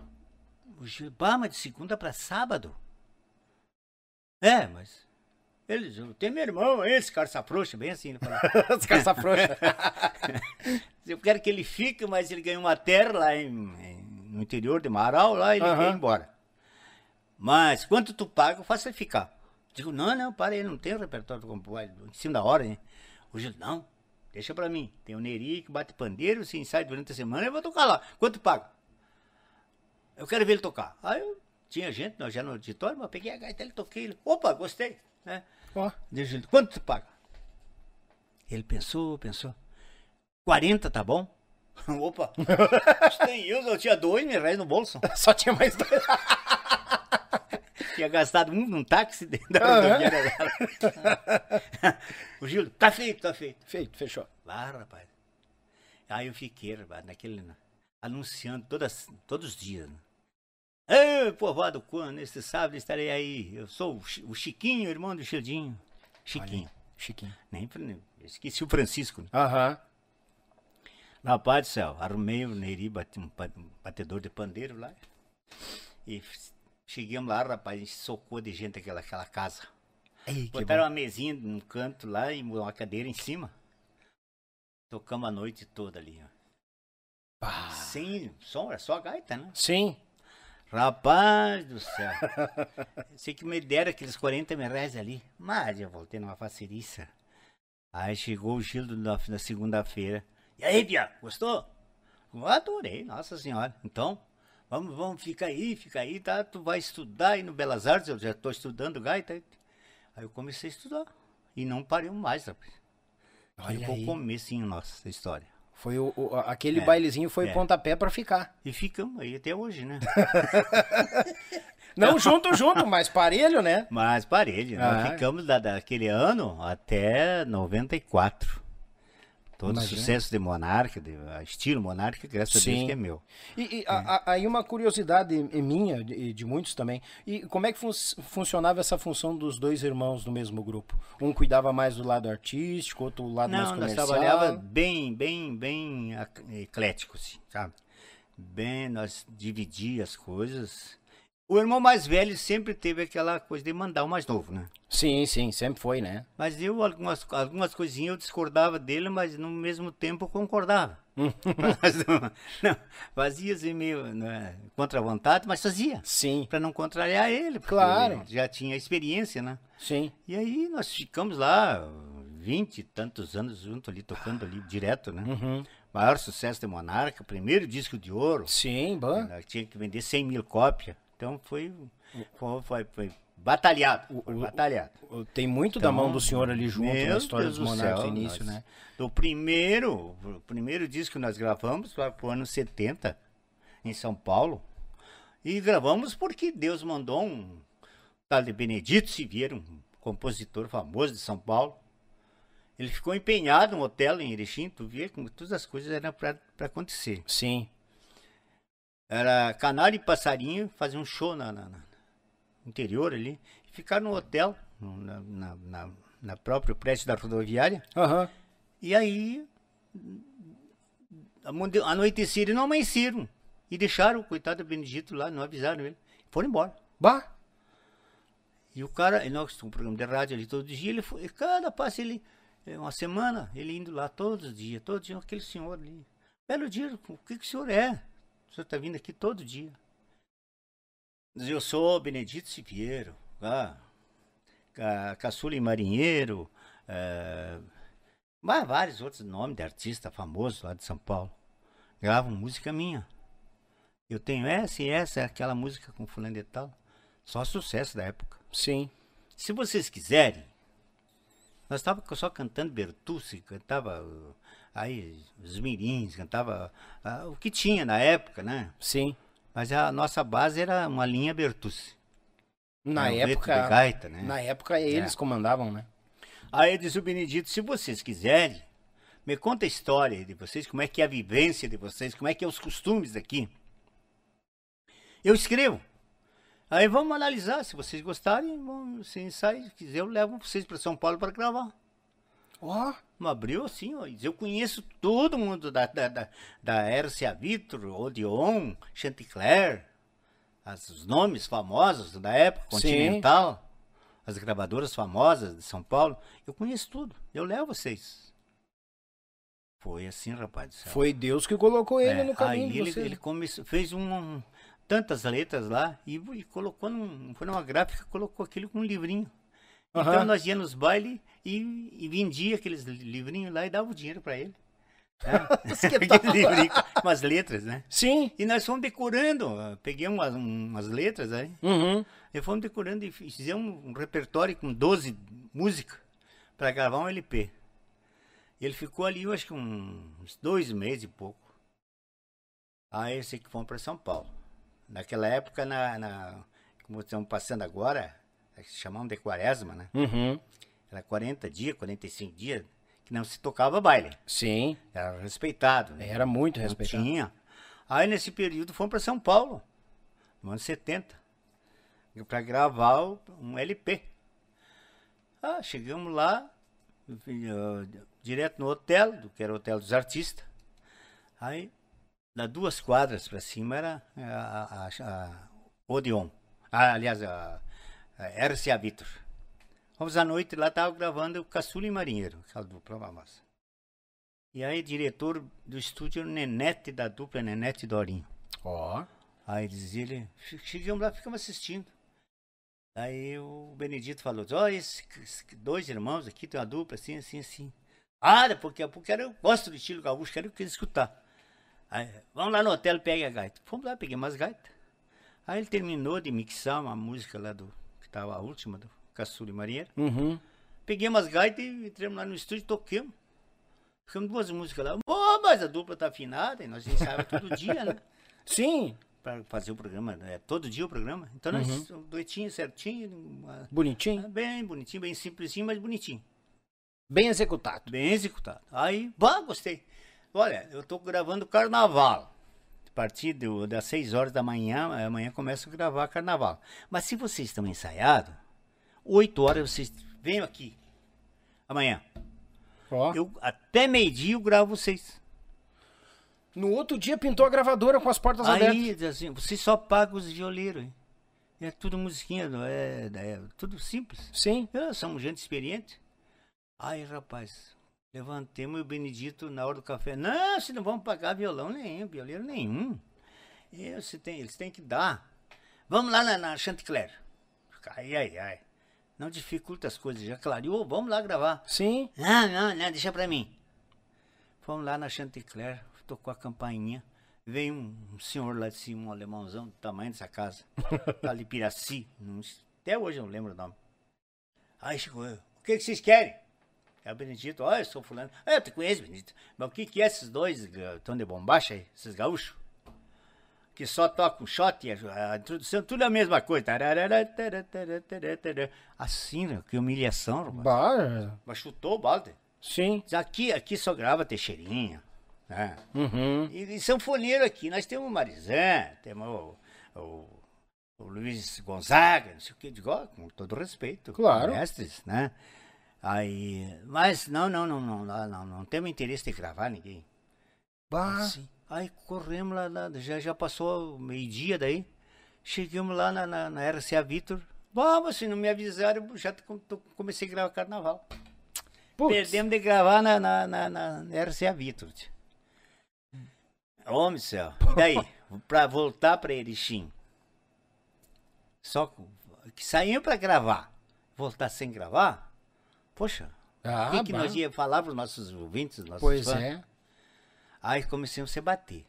o bah, mas de segunda para sábado? É, mas. Ele diz, tem meu irmão, esse carça frouxa, bem assim. Fala. Os caça frouxa. Eu quero que ele fique, mas ele ganhou uma terra lá em, em- no interior de Marau, lá ele ir embora. Mas quanto tu paga, eu faço ele ficar. Digo, não, não, para aí, não tem repertório vai, em cima da hora, hein? O Gil, não, deixa pra mim. Tem o Neri que bate pandeiro, se ensaia durante a semana, eu vou tocar lá. Quanto paga? Eu quero ver ele tocar. Aí eu tinha gente nós já no auditório, mas eu peguei a gaita, ele toquei. Ele, Opa, gostei. Né? Ó. Gil, quanto tu paga? Ele pensou, pensou. 40 tá bom? Opa, tem eu, eu tinha dois mil reais no bolso. Só tinha mais dois. Tinha gastado um num táxi dentro da rodoviária dela. o Gil, tá feito, tá feito. Feito, fechou. Ah, rapaz. Aí eu fiquei, rapaz, naquele. anunciando todas, todos os dias. Né? Ei, povoado quando, nesse sábado estarei aí. Eu sou o Chi- o Chiquinho, irmão do Childinho. Chiquinho. Chiquinho. Nem, nem- esqueci o Francisco. Né? Aham. Rapaz do céu, arrumei o Neri, bati um batedor de pandeiro lá. E chegamos lá, rapaz, a gente socou de gente aquela, aquela casa. Ei, Botaram uma mesinha num canto lá e uma cadeira em cima. Tocamos a noite toda ali, ó. Ah, Sem som, era só a gaita, né? Sim. Rapaz do céu. Sei que me deram aqueles 40 mil reais ali. Mas eu voltei numa faceriça. Aí chegou o Gildo na, na segunda-feira. E aí, Pia, gostou? Eu adorei, nossa senhora. Então, vamos, vamos, fica aí, fica aí, tá? Tu vai estudar aí no Belas Artes, eu já estou estudando gaita. Aí eu comecei a estudar. e não paramos mais, rapaz. Olha Ficou aí. o comecinho nosso da história. Foi o, o- aquele É, bailezinho foi é. pontapé pra ficar. E ficamos aí até hoje, né? Não junto, junto, mas parelho, né? Mas parede, Ah. nós ficamos da, daquele ano até 94. Todo Imagina. sucesso de Monarca, de, a estilo Monarca, graças a Sim. Deus que é meu. E, e a- a- aí uma curiosidade é minha e de muitos também. E como é que fun- funcionava essa função dos dois irmãos no mesmo grupo? Um cuidava mais do lado artístico, outro do lado mais Não, nós comercial. trabalhava bem, bem, bem eclético, assim, sabe? Bem, nós dividia as coisas. O irmão mais velho sempre teve aquela coisa de mandar o mais novo, né? Sim, sim, sempre foi, né? Mas eu, algumas, algumas coisinhas eu discordava dele, mas no mesmo tempo eu concordava. mas não, não, fazia assim meio né, contra a vontade, mas fazia. Sim, Para não contrariar ele, porque Claro. ele já tinha experiência, né? sim. E aí nós ficamos lá vinte e tantos anos junto ali, tocando ali direto, né? Uhum. Maior sucesso de Monarca, primeiro disco de ouro. Sim, bom. Tinha que vender 100 mil cópias. Então foi, foi, foi, batalhado. Foi batalhado. Tem muito da mão do senhor ali junto na história Deus dos do Monarcas céu, no início, nós- né? Do primeiro, o primeiro disco que nós gravamos foi pro ano 70, em São Paulo. E gravamos porque Deus mandou um tal de Benedito Siviero, um compositor famoso de São Paulo. Ele ficou empenhado no hotel em Erechim, tu vê como todas as coisas eram para acontecer. Sim. Era canário e passarinho, fazer um show na, na- na- no interior ali. E ficar no hotel, na, na, na, na próprio prédio da rodoviária. Aham. E aí, anoiteceram e não amanheceram. E deixaram o coitado do Benedito lá, não avisaram ele. Foram embora. Bah! E o cara, nós tínhamos um programa de rádio ali todo dia, ele foi, cada passo ele, é, uma semana, ele indo lá todos os dias, todo dia, aquele senhor ali. Belo dia, o que, que o senhor é? O senhor está vindo aqui todo dia. Eu sou Benedito Siviero, ah, ca- caçula e marinheiro, é, mas vários outros nomes de artista famoso lá de São Paulo. Gravam música minha. Eu tenho essa e essa, aquela música com fulano de tal. Só sucesso da época. Sim. Se vocês quiserem, nós estávamos só cantando Bertucci, cantava aí os mirins, cantava ah, o que tinha na época, né? Sim. Mas a nossa base era uma linha Bertucci. Na um época. gaita, né? Na época eles É. comandavam, né? Aí disse o Benedito, se vocês quiserem, me conta a história de vocês, como é que é a vivência de vocês, como é que é os costumes daqui. Eu escrevo. Aí vamos analisar, se vocês gostarem, vamos, se ensaio, se quiser eu levo vocês para São Paulo para gravar. Ó. Me abriu assim, ó, eu conheço todo mundo da, da, da, da RCA Vitor, Odeon, Chanticleer, as- os nomes famosos da época, Sim. Continental, as gravadoras famosas de São Paulo. Eu conheço tudo, eu levo vocês. Foi assim, rapaz. Foi Deus que colocou ele É, no caminho aí ele, ele fez um, um- tantas letras lá e, e colocou num, foi numa gráfica, colocou aquilo com um livrinho. Então Aham. nós íamos nos bailes e, e vendia aqueles li- livrinhos lá e dava o dinheiro pra ele. É. Com umas letras, né? Sim. E nós fomos decorando, peguei umas, umas letras aí, Uhum. e fomos decorando e fizemos um repertório com 12 músicas para gravar um LP. E ele ficou ali, eu acho que uns dois meses e pouco. Aí eu sei que fomos para São Paulo. Naquela época, na, na- como estamos passando agora, é que se chamam de quaresma, né? Uhum. Era 40 dias, 45 dias, que não se tocava baile. Sim. Era respeitado. Né? Era muito Não respeitado. tinha. Aí nesse período fomos para São Paulo, no ano 70, para gravar um LP. Ah, chegamos lá, direto no hotel, que era o Hotel dos Artistas. Aí, das duas quadras para cima era a, a, a Odeon. Ah, aliás, a RCA Vitor. Fomos à noite lá, tava gravando o Caçula e Marinheiro, aquela dupla famosa. E aí, diretor do estúdio Nenete, da dupla Nenete Dorinho. Ó. Aí dizia ele, che- chegamos lá, ficamos assistindo. Aí o Benedito falou, olha, esses esses dois irmãos aqui tem uma dupla, assim, assim, assim. Ah, é porque, porque eu gosto do estilo gaúcho, quero que escutar. Aí, vamos lá no hotel, pegue a gaita. Fomos lá, peguei umas gaitas. Aí ele terminou de mixar uma música lá do, que tava a última, do Caçula e Marinheiro. Uhum. peguei umas gaitas e entramos lá no estúdio e toquemos. Ficamos duas músicas lá. Oh, mas a dupla tá afinada, e nós ensaiamos todo dia, né? Sim, Pra fazer o programa, é todo dia o programa. Então nós, um duetinho certinho, uma- bonitinho, bem bonitinho, bem simplesinho, mas bonitinho. bem executado. Bem executado. Aí, bah, gostei. Olha, eu tô gravando carnaval. A partir do- das 6 horas da manhã, amanhã começo a gravar carnaval. Mas se vocês estão ensaiados, 8 horas vocês venham aqui. Amanhã. Ó. Eu, até meio-dia eu gravo vocês. No outro dia pintou a gravadora com as portas abertas. Aí, assim, você só paga os violeiros. hein? É tudo musiquinha, não é, é tudo simples. Sim. Ah, somos gente experiente. Aí, rapaz, levantemos o Benedito na hora do café. Não, vocês não vão pagar violão nenhum, violeiro nenhum. Você tem, eles têm que dar. Vamos lá na, na Chanticleer. Ai, ai, ai. Não dificulta as coisas, já clareou, vamos lá gravar. Sim. Não, não, não, deixa pra mim. Fomos lá na Chanticleer, tocou a campainha. Veio um, senhor lá de cima, um alemãozão do tamanho dessa casa. Tá ali, Piraci. até hoje eu não lembro o nome. Aí chegou eu. O que, que vocês querem? É o Benedito. Olha, eu sou fulano. Ah, eu te conheço, Benedito. Mas o que, que é esses dois estão de bombacha aí? Esses gaúchos? Que só tocam shot e a, a introdução, tudo a mesma coisa. Assim, né? que humilhação, rapaz. Bah, Mas chutou o balde. sim. Aqui, aqui só grava Teixeirinha. Né? Uhum. E, e sanfoneiro aqui, nós temos o Marizan, temos o, o, o Luiz Gonzaga, não sei o que, digo, ó, com todo respeito. Claro. Mestres, né? Aí, mas não, não, não, não, não, não, não temos interesse de gravar ninguém. Bah. Assim, aí corremos lá, lá, já, já passou meio-dia daí, chegamos lá na, na, na RCA Vitor, vamos, se não me avisaram, eu já comecei a gravar carnaval. Putz. Perdemos de gravar na, na, na, na RCA Vitor. Homem do céu. E daí? pra voltar pra Erechim. Só que saímos pra gravar. Voltar sem gravar? Poxa, Ah, o que, que nós ia falar pros nossos ouvintes, nossos Pois fãs? é. Aí começamos a se bater.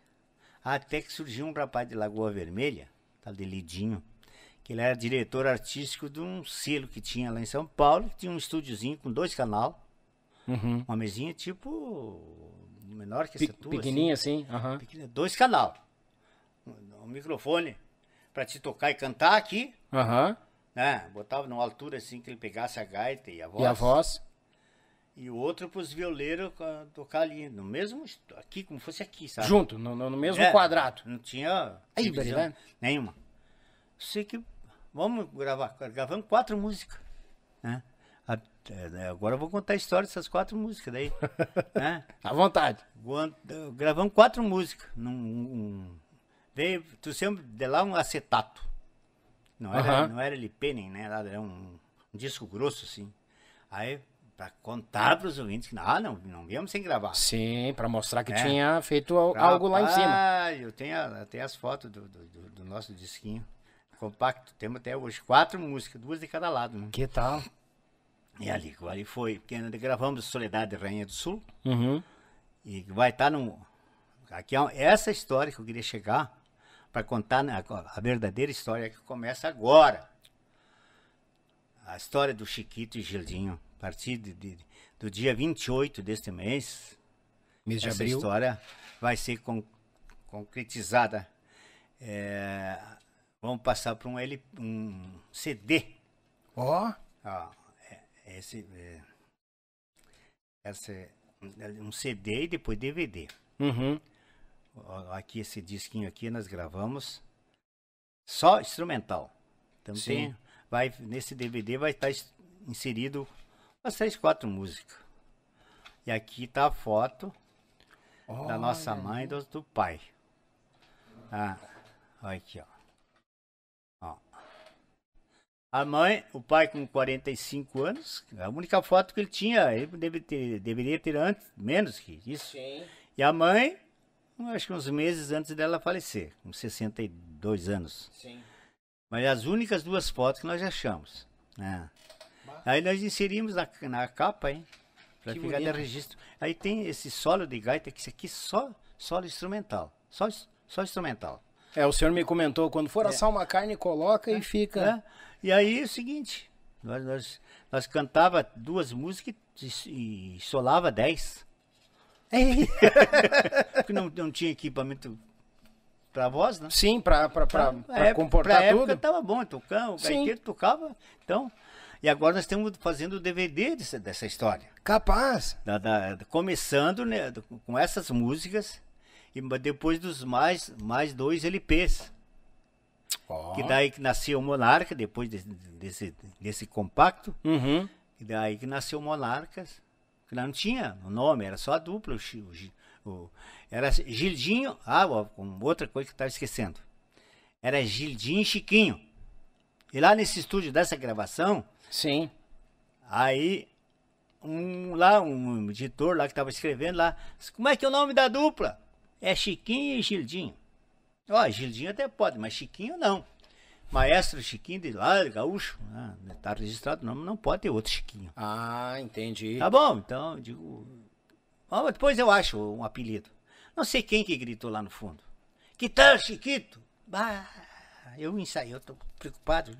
Até que surgiu um rapaz de Lagoa Vermelha, tal de Lidinho, que ele era diretor artístico de um selo que tinha lá em São Paulo, que tinha um estúdiozinho com dois canal, Uhum. uma mesinha tipo menor que Pe- essa tua. pequenininha assim. Assim, pequena, dois canal. Um, um microfone para te tocar e cantar aqui, Aham. Né? Botava numa altura assim que ele pegasse a gaita e a voz. E a voz? E o outro pros violeiros ah, tocar ali, no mesmo, aqui, como fosse aqui, sabe? Junto, no, no- mesmo É, quadrado. Não tinha Aí, nenhuma. Sei que vamos gravar, gravamos quatro músicas, né? Né, Agora eu vou contar a história dessas quatro músicas daí, né? À vontade. Gravamos quatro músicas. Num, um- veio, trouxemos de lá um acetato. Não era, Aham. não era LP nem né, nada, era um, um disco grosso assim. Aí, pra contar pros ouvintes que ah, não, não viemos sem gravar. Sim, pra mostrar que É. tinha feito al- algo lá em cima. Ah, eu tenho até as fotos do, do, do- do nosso disquinho compacto. Temos até hoje quatro músicas, duas de cada lado. Né? Que tal? E ali, ali foi, porque gravamos Soledade Rainha do Sul. Uhum. E vai estar no. Aqui é essa história que eu queria chegar para contar a, a verdadeira história que começa agora. A história do Chiquito e Gildinho. A partir de, de- do dia 28 deste mês, Mês de essa abril. história vai ser con- concretizada. É, vamos passar para um, L, um CD. Ó, Ó, é- esse, é, essa é um CD e depois DVD. uhum. Aqui esse disquinho aqui nós gravamos só instrumental. Então Sim. tem, vai nesse DVD vai estar es- inserido umas três, quatro músicas. E aqui tá a foto da nossa mãe e do, do pai. Ah, olha aqui, ó. Ó. A mãe, o pai com 45 anos, a única foto que ele tinha, ele deve ter, deveria ter antes, menos que isso. Sim. E a mãe, acho que uns meses antes dela falecer, com 62 anos. Sim. Mas as únicas duas fotos que nós achamos. né? Aí nós inserimos na, na capa, hein? Pra Que ficar de bonito. registro. Aí tem esse solo de gaita, que isso aqui é só solo instrumental. Só, só instrumental. É, o senhor me comentou, quando for assar uma carne, coloca e fica. né? E aí é o seguinte, Nós, nós, nós cantava duas músicas e, e solava dez. Porque não, não tinha equipamento pra voz, né? Sim, pra, pra, pra, pra a época- comportar pra tudo. época tava bom, tocando, o gaiteiro tocava. Então, e agora nós estamos fazendo o DVD dessa, dessa história. Capaz. Da- da- começando né, com essas músicas e depois dos mais, mais dois LPs. Ó. Que daí que nasceu o Monarca, depois desse, desse, desse compacto. Uhum. E daí que nasceu o Monarcas. Que não tinha o nome, era só a dupla. O, o era Gildinho. Ah, outra coisa que eu estava esquecendo. Era Gildinho e Chiquinho. E lá nesse estúdio dessa gravação, Sim. aí um lá, um editor lá que estava escrevendo lá, como é que é o nome da dupla? É Chiquinho e Gildinho. Ó, Gildinho até pode, mas Chiquinho não. Maestro Chiquinho de lá, gaúcho, né? tá registrado o nome, não pode ter outro Chiquinho. Ah, entendi. Tá bom, então eu digo. Mas depois eu acho um apelido. Não sei quem que gritou lá no fundo. Que tal, Chiquito? Bah, eu ensaiei, eu tô preocupado.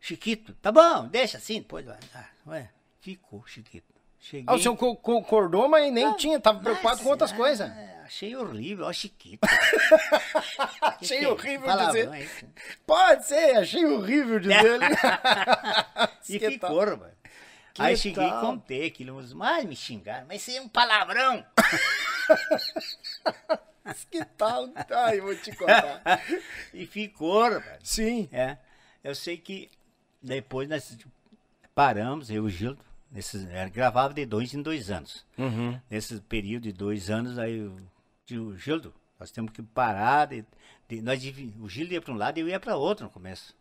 Chiquito, tá bom, deixa assim, depois vai. Ah, ué, ficou, Chiquito. Cheguei. Ah, o senhor co- concordou, mas nem tinha, tava preocupado Mas, com outras ah, coisas. Achei horrível, ó, Chiquito. Achei Que- horrível palavrão dizer. é? Pode ser, achei horrível dizer. E Que ficou, tal? rapaz. Que Aí cheguei e contei aquilo, mas me xingaram, mas isso é um palavrão. que tal? Ai, eu vou te contar. e ficou, rapaz. Sim. É. Eu sei que depois nós paramos, eu e o Gildo, nesses, gravava de dois em dois anos. Uhum. Nesse período de dois anos, aí eu digo, Gildo, nós temos que parar. De, de- nós, o Gildo ia para um lado e eu ia para outro no começo.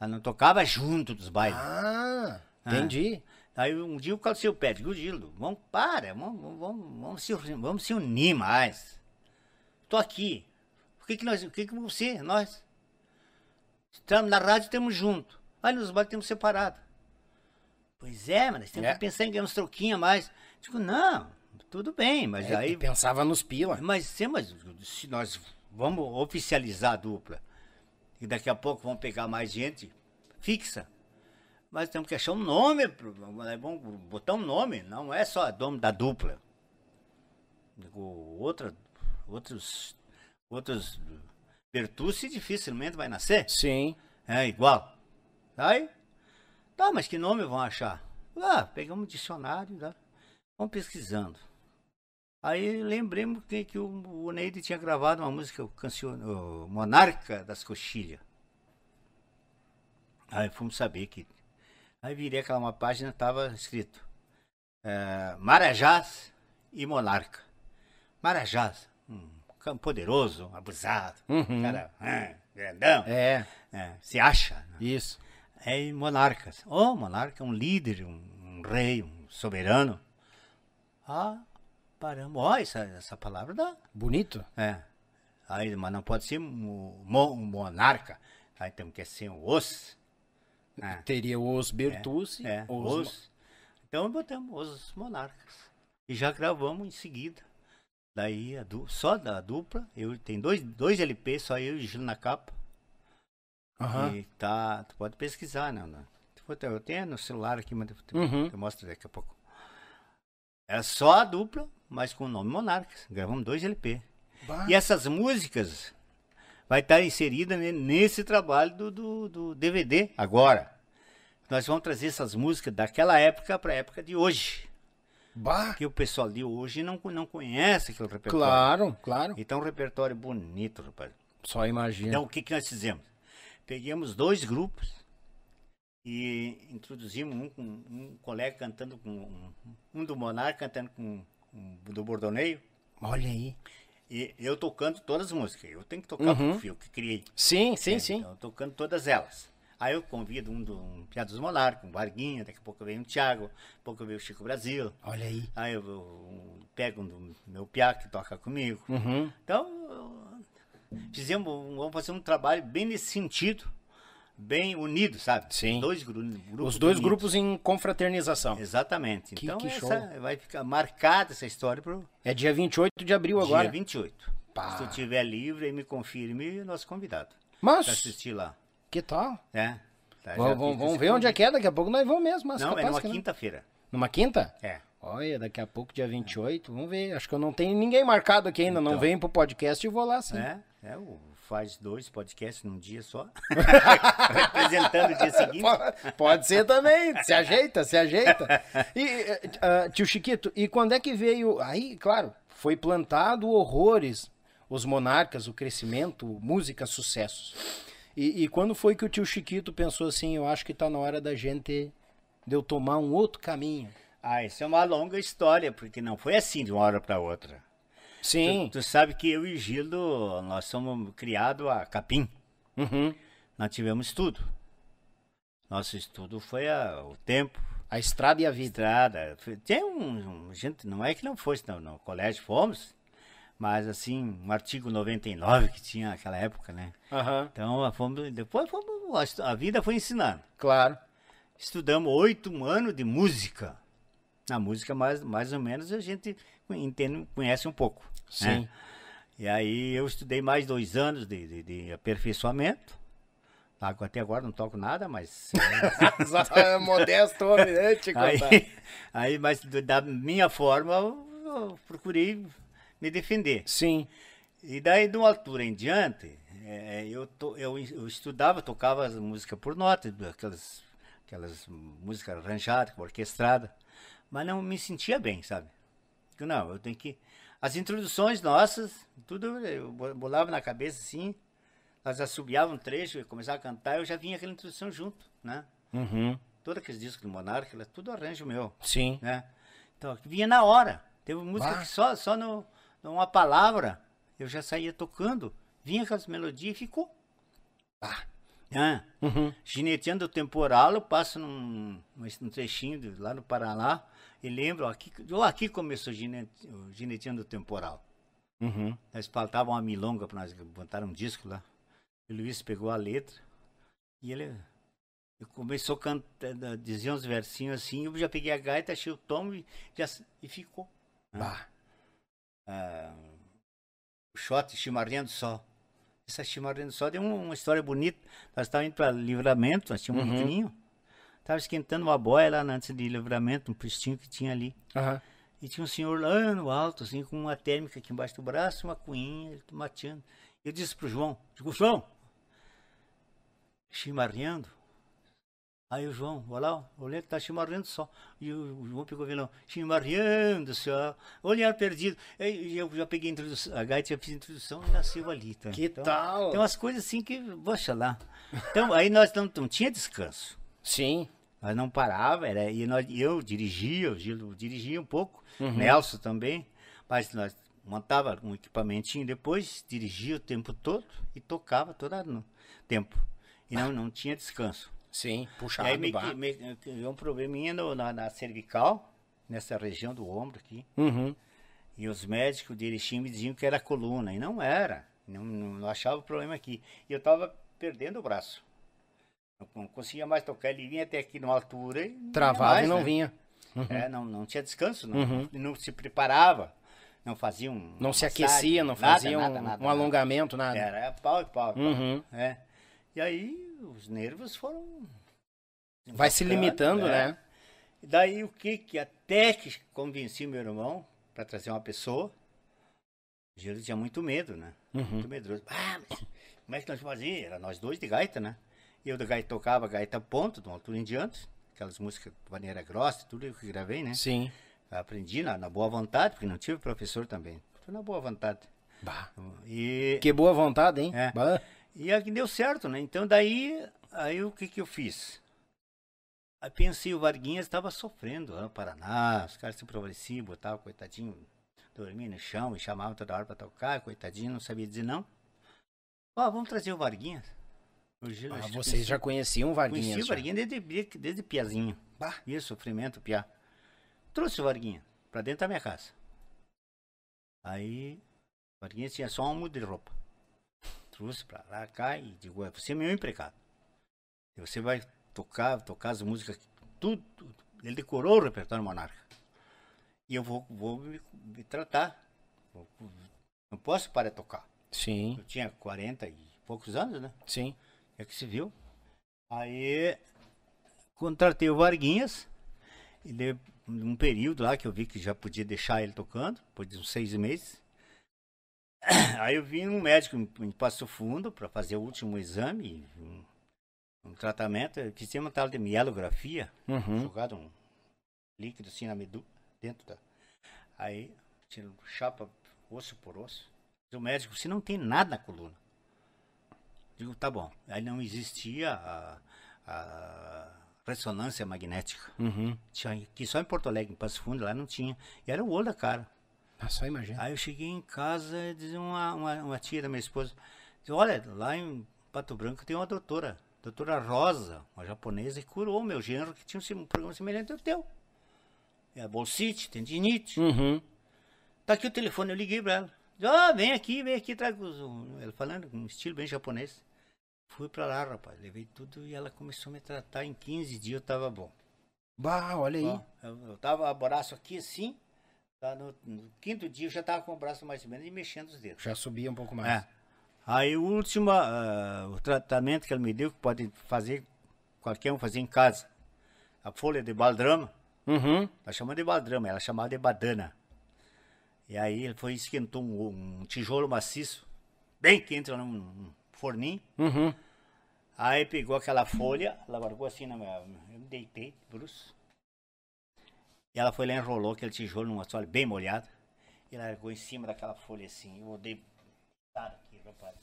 Nós não tocava junto dos bailes. Ah, entendi. Aí um dia o Calceu pede, o Gildo, vamos, para, vamos, vamos, vamos, se, vamos se unir mais. Tô aqui. O que que nós, o que que você, nós? Estamos na rádio, estamos juntos. Aí nos bailes temos separado. Pois é, mas nós temos É. que pensar em ganhar uns troquinhos a mais. Digo, não, tudo bem, mas É, aí... pensava nos pila. Mas, sim, mas se nós vamos oficializar a dupla e daqui a pouco vamos pegar mais gente fixa, mas temos que achar um nome, pro- é bom botar um nome, não é só nome da dupla. Outra, outros, outros Bertucci dificilmente vai nascer. Sim. É igual. Aí, tá, mas que nome vão achar? Ah, pegamos um dicionário, tá? vamos pesquisando. Aí lembremos que, que o, o Neide tinha gravado uma música, o, cancio, o Monarca das Coxilhas. Aí fomos saber que. Aí virei aquela uma página, tava escrito é, Marajás e Monarca. Marajás, um poderoso, abusado, um cara ah, grandão. É, É, se acha. né? isso. É monarcas. Oh, monarca é um líder, um, um rei, um soberano. Ah, paramos. Ó, essa, essa palavra dá. Bonito. É. Aí, mas não pode ser mo- mo- um monarca. Aí temos que ser um os. É, Teria os Bertucci, é, os... os. Então botamos os monarcas. E já gravamos em seguida. Daí, a du- só da dupla, eu, tem dois, dois LP, só eu e Gil na capa. Aham. E tá, tu pode pesquisar, né? né? Eu tenho no celular aqui, mas eu, te- Uhum. eu mostro daqui a pouco. Era só a dupla, mas com o nome Monarcas. Gravamos dois LP. Bah. E essas músicas vai estar inserida ne- nesse trabalho do, do, do DVD agora. Nós vamos trazer essas músicas daquela época para a época de hoje. Bah. Que o pessoal de hoje não, não conhece aquele repertório. Claro, claro. Então, um repertório bonito, rapaz. Só imagina. Então, o que, que nós fizemos? Pegamos dois grupos e introduzimos um com um colega cantando com um, um do Monarca cantando com um do Bordoneio Olha aí. e eu tocando todas as músicas. Eu tenho que tocar Uhum. pro fio que criei. Sim, sim, É, sim. Então, tocando todas elas. Aí eu convido um do um Piá dos Monarcas, um Varguinha, daqui a pouco vem um Thiago, daqui a pouco vem o Chico Brasil. Olha aí. Aí eu, eu pego um do meu Piá que toca comigo. Uhum. Então, fizemos, vamos fazer um trabalho bem nesse sentido, bem unido, sabe? Sim. Os dois, gru- grupos Os dois unidos. grupos em confraternização. Exatamente. Que- então, que essa show. vai ficar marcada essa história pro É dia 28 de abril agora. dia 28. Pá. Se tu tiver livre, aí me confirme o nosso convidado. Mas, Pra assistir lá. que tal? É. Tá, Vamos, vamos- ver onde é que é, daqui a pouco nós vamos mesmo. mas Não, é numa não. quinta-feira. Numa quinta? É. Olha, daqui a pouco, dia 28, vamos ver. Acho que eu não tenho ninguém marcado aqui ainda. Não Então. venho pro podcast e vou lá sim. É, é o, faz dois podcasts num dia só. Representando o dia seguinte. Pode- Pode ser também, se ajeita, se ajeita. E, ah, tio Chiquito, e quando é que veio? Aí, claro, foi plantado horrores, os monarcas, o crescimento, música, sucessos. E, e quando foi que o tio Chiquito pensou assim, eu acho que tá na hora da gente, de eu tomar um outro caminho? Ah, isso é uma longa história, porque não foi assim de uma hora para outra. Sim. Tu, tu sabe que eu e Gildo, nós somos criados a capim. Uhum. Nós tivemos estudo. Nosso estudo foi a- o tempo, A estrada e a vida. estrada. Tem um, um- gente, não é que não fosse, não, no colégio fomos, mas assim, um artigo 99 que tinha naquela época, né? Aham. Então, fomos, depois fomos, a a vida foi ensinando. Claro. Estudamos oito anos de música. A música, mais, mais ou menos, a gente entende, conhece um pouco. né? Sim. E aí eu estudei mais dois anos de, de, de aperfeiçoamento. Agora- Até agora não toco nada, mas. É Modesto homem, né, aí, aí, mas da minha forma, eu, procurei me defender. Sim. E daí, de uma altura em diante, eh, eu, to- eu, eu estudava, tocava as músicas por nota, aquelas, aquelas músicas arranjadas, orquestradas, mas não me sentia bem, sabe? Não, eu tenho que. As introduções nossas, tudo eu bo- bolava na cabeça assim, nós assobiavam um trecho, eu começava a cantar, eu já vinha aquela introdução junto, né? Uhum. Todos aqueles discos do Monarca, era tudo arranjo meu Sim. né? Então, vinha na hora. Teve música Bah. que só, só no, numa palavra eu já saía tocando. Vinha com as melodias e ficou. Ah. Ah, Uhum. gineteando o temporal, eu passo num, num trechinho de- lá no Paraná e lembro, aqui, aqui começou o gine- o gineteando o temporal. Uhum. Nós faltava uma milonga para nós botar um disco lá. O Luiz pegou a letra e ele, ele começou a cantar, dizia uns versinhos assim. Eu já peguei a gaita, achei o tom e, já, e ficou. Bah. Ah, o shot chimarrando só. Essa chimarrando só deu um- uma história bonita. Nós estávamos indo para livramento, nós tínhamos Uhum. um vinho. Estava esquentando uma boia lá antes de livramento, um postinho que tinha ali. Aham. E tinha um senhor lá no alto, assim, com uma térmica aqui embaixo do braço, uma cuinha, ele mateando. Eu disse pro João, digo, João, chimarreando? Aí o João, olha lá, olha, tá chimarreando só. E o, João pegou o violão, chimarreando só, olhar perdido. Aí eu já peguei a introdução, a gaita já fiz a introdução e nasceu ali. Tá? Que Então, tal? Tem umas coisas assim que, poxa lá. Então, aí nós não, não tinha descanso. Sim. Nós não parava, era, e nós, eu dirigia, o Gilo dirigia um pouco, Uhum. Nelson também, mas nós montava um equipamentinho depois, dirigia o tempo todo e tocava todo o tempo. E não, não tinha descanso. Sim. E Puxado. aí me, bah. me, me criou um probleminha no- na, na cervical, nessa região do ombro aqui. Uhum. E os médicos de Erechim me diziam que era coluna, e não era. Não, não, não achava o problema aqui. E eu estava perdendo o braço. Não conseguia mais tocar, ele vinha até aqui numa altura e Travava mais, e não né? vinha. É, não, não tinha descanso, não, Uhum. não se preparava, não fazia um. Não se massagem, aquecia, não nada, fazia nada, um, nada, um alongamento, nada. Era pau e pau. e pau, Uhum. é. E aí os nervos foram. Vai se limitando, é. né? E daí o que que até que convenci meu irmão para trazer uma pessoa, o Giro tinha muito medo, né? Uhum. Muito medroso. Ah, mas como é que nós fazíamos? Era nós dois de gaita, né? Eu da gaita tocava gaita ponto, de uma altura em diante, aquelas músicas maneira grossa, tudo eu que gravei, né? Sim. Aprendi na, na boa vontade, porque não tive professor também. Foi na boa vontade. Bah. E, Que boa vontade, hein? É. Bah. e aqui deu certo, né? Então daí, aí o que que eu fiz? Aí pensei, o Varguinhas estava sofrendo lá no Paraná, os caras se prevaleciam, botavam, coitadinho, dormia no chão e chamavam toda hora para tocar, coitadinho, não sabia dizer não. Ó, vamos trazer o Varguinhas. Ah, vocês já conheciam o Varguinhas? Conheci o? Varguinha desde, desde, desde piazinho. Bah. Via sofrimento, piá. Trouxe o Varguinha pra dentro da minha casa. Aí, o Varguinha tinha só um mudo de roupa. Trouxe pra lá, cá e digo, "É, você é meu empregado. Você vai tocar, tocar as músicas, tudo. tudo." Ele decorou o repertório Monarca. E eu vou, vou me, me tratar. Não posso parar de tocar. Sim, Eu tinha 40 e poucos anos, né? sim. É que se viu. Aí contratei o Varguinhas, e deu um período lá que eu vi que já podia deixar ele tocando, depois de uns seis meses. Aí eu vim um médico em, Passo Fundo para fazer o último exame, um, um tratamento. Fizemos uma tal de mielografia, Uhum. jogado um líquido assim na medula, dentro da. Aí, tira chapa osso por osso. O médico, você não tem nada na coluna. Digo, tá bom. Aí não existia a, a ressonância magnética. Uhum. Tinha aqui só em Porto Alegre, em Passo Fundo, lá não tinha. E era o olho da cara. Ah, só imagina. Aí eu cheguei em casa e dizia uma, uma, uma tia da minha esposa, disse, olha, lá em Pato Branco tem uma doutora, doutora Rosa, uma japonesa, que curou meu gênero que tinha um problema semelhante ao teu. É bolsite, tendinite. Uhum. Tá aqui o telefone, eu liguei pra ela. Ah, vem aqui, vem aqui, traga os... Ela falando com um estilo bem japonês. Fui pra lá, rapaz, levei tudo e ela começou a me tratar. Em 15 dias eu tava bom. Bah, olha aí. Eu, eu tava o braço aqui assim, tá, no, no quinto dia eu já tava com o braço mais ou menos e mexendo os dedos. Já subia um pouco mais. É. Aí o último, ah, o tratamento que ela me deu, que pode fazer, qualquer um fazer em casa. A folha de baldrama, Uhum. ela chama de baldrama, ela chamava de badana. E aí ele foi e esquentou um, um tijolo maciço, bem quente, lá num, num forninho. Uhum. Aí pegou aquela folha, ela largou assim na minha. Eu me deitei, bruxo. E ela foi lá e enrolou aquele tijolo numa toalha bem molhada. E largou em cima daquela folha assim. Eu dei deitado aqui, rapaz.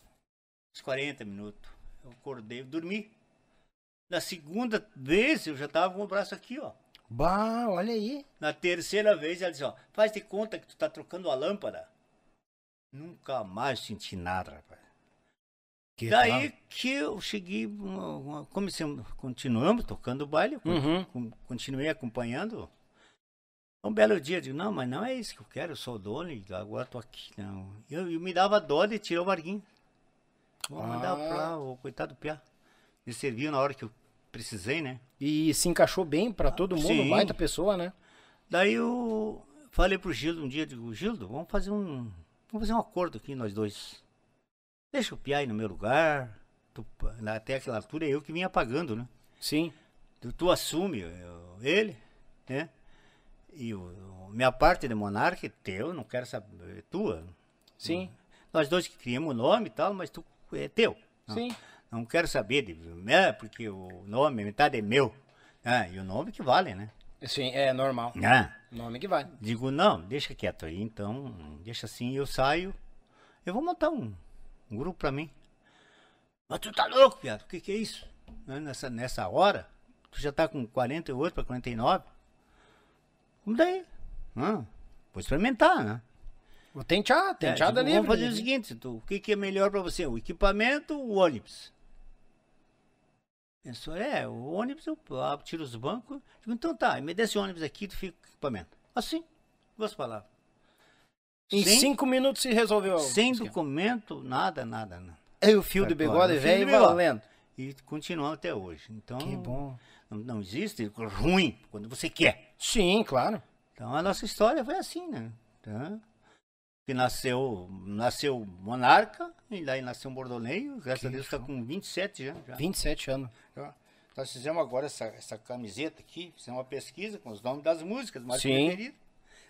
Uns 40 minutos. Eu acordei, eu dormi. Na segunda vez eu já tava com o braço aqui, ó. Bah, olha aí. Na terceira vez ela disse, ó, faz de conta que tu tá trocando a lâmpada. Nunca mais senti nada, rapaz. Que Daí tal? que eu cheguei, comecei- continuamos tocando baile, Uhum. con- continuei acompanhando. Um belo dia, eu digo, não, mas não é isso que eu quero, eu sou o dono e agora tô aqui. Não. Eu, eu me dava dó de tirar o Varguinho. Vou mandar Ah. pra lá, o coitado do Piá. Me serviu na hora que eu precisei, né? E se encaixou bem pra todo mundo, Sim. baita pessoa, né? Daí eu falei pro Gildo um dia, digo, Gildo, vamos fazer um. Vamos fazer um acordo aqui, nós dois. Deixa o Piá aí no meu lugar. Tu- até aquela altura é eu que vinha pagando, né? Sim. Tu, tu assume eu- ele, né? E o, minha parte de monarca é teu, não quero saber, é tua. Sim. Nós dois que criamos o nome e tal, mas tu é teu. Não, Sim. não quero saber, de, é, porque o nome, metade é meu. Ah, e o nome que vale, né? Sim, é normal. Ah, Nome que vai. Digo, não, deixa quieto aí, então, deixa assim, eu saio. Eu vou montar um, um grupo pra mim. Mas tu tá louco, viado? O que que é isso? Né, Nessa, nessa hora, tu já tá com 48 para 49. Vamos daí. Ah, vou experimentar, né? Vou tentear, É, tenteada digo, livre. Vamos fazer o seguinte, tu, o que que é melhor pra você? O equipamento ou o ônibus? Pensou, é, o ônibus eu tiro os bancos. Digo, então tá, me desce o ônibus aqui, tu fica com o equipamento. Assim, duas palavras. Em sem, cinco minutos se resolveu. sem esquema. documento, nada, nada, nada. É o fio de Agora, bigode velho bigode. valendo. E continuamos até hoje. Então, Que bom. Não, não existe ruim quando você quer. Sim, claro. Então a nossa história foi assim, né? Tá? Que nasceu, nasceu monarca, e daí nasceu um bordoneio, graças a Deus está com 27 já. já. 27 anos. Já. Nós fizemos agora essa, essa camiseta aqui, fizemos uma pesquisa com os nomes das músicas mais Sim. preferidas.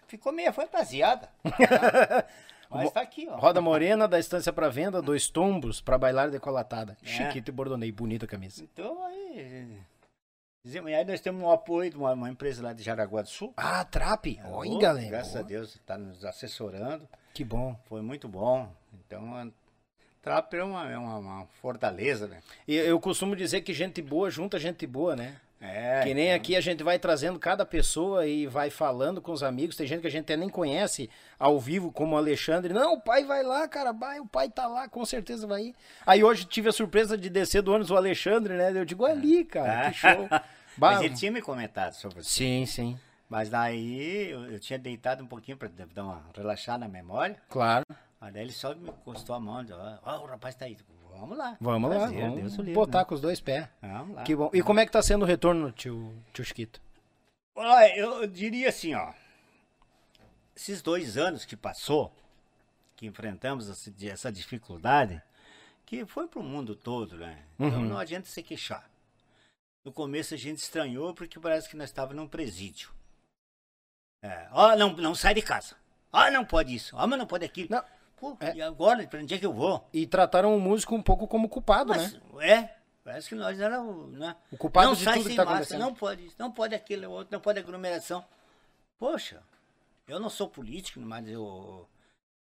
Ficou meio fantasiada. tá? Mas tá aqui, ó. Roda Morena, da estância pra venda, dois tombos pra bailar decolatada. É. Chiquito e bordonei, bonita a camisa. Então aí. E aí nós temos um apoio de uma, uma empresa lá de Jaraguá do Sul. Ah, Trap. Oi, Ô, galera. Graças a Deus, está nos assessorando. Que bom. Foi muito bom. Então, a Trapper é uma, é uma, uma fortaleza, né? E eu costumo dizer que gente boa junta gente boa, né? É. que nem então, aqui a gente vai trazendo cada pessoa e vai falando com os amigos. Tem gente que a gente até nem conhece ao vivo, como o Alexandre. Não, o pai vai lá, cara, vai, o pai tá lá, com certeza vai ir. Aí hoje tive a surpresa de descer do ônibus o Alexandre, né? Eu digo, ali, cara, que show. Mas ele tinha me comentado sobre isso. Sim, sim, Mas daí eu, eu tinha deitado um pouquinho para dar uma relaxada na memória. claro. Aí ele só me encostou a mão. disse, Ó, ó, o rapaz tá aí. Vamos lá. Vamos lá, Prazer, vamos Deus livre, botar né? com os dois pés. Vamos lá. Que bom. E como é que tá sendo o retorno, tio, tio Chiquito? Olha, eu diria assim, ó. Esses dois anos que passou, que enfrentamos essa, dificuldade, que foi pro mundo todo, né? Então Uhum. não adianta se queixar. No começo a gente estranhou porque parece que nós estávamos num presídio. É, ó, não, não sai de casa. Ah, não pode isso. Ah, mas não pode aquilo. Não, Pô, é. e agora? Pra onde é que eu vou? E trataram o músico um pouco como culpado, Mas, né? é, parece que nós éramos, né? O culpado não de sai tudo sem que tá máscara, acontecendo. Não pode não pode aquilo, outro, não pode aglomeração. Poxa, eu não sou político, mas eu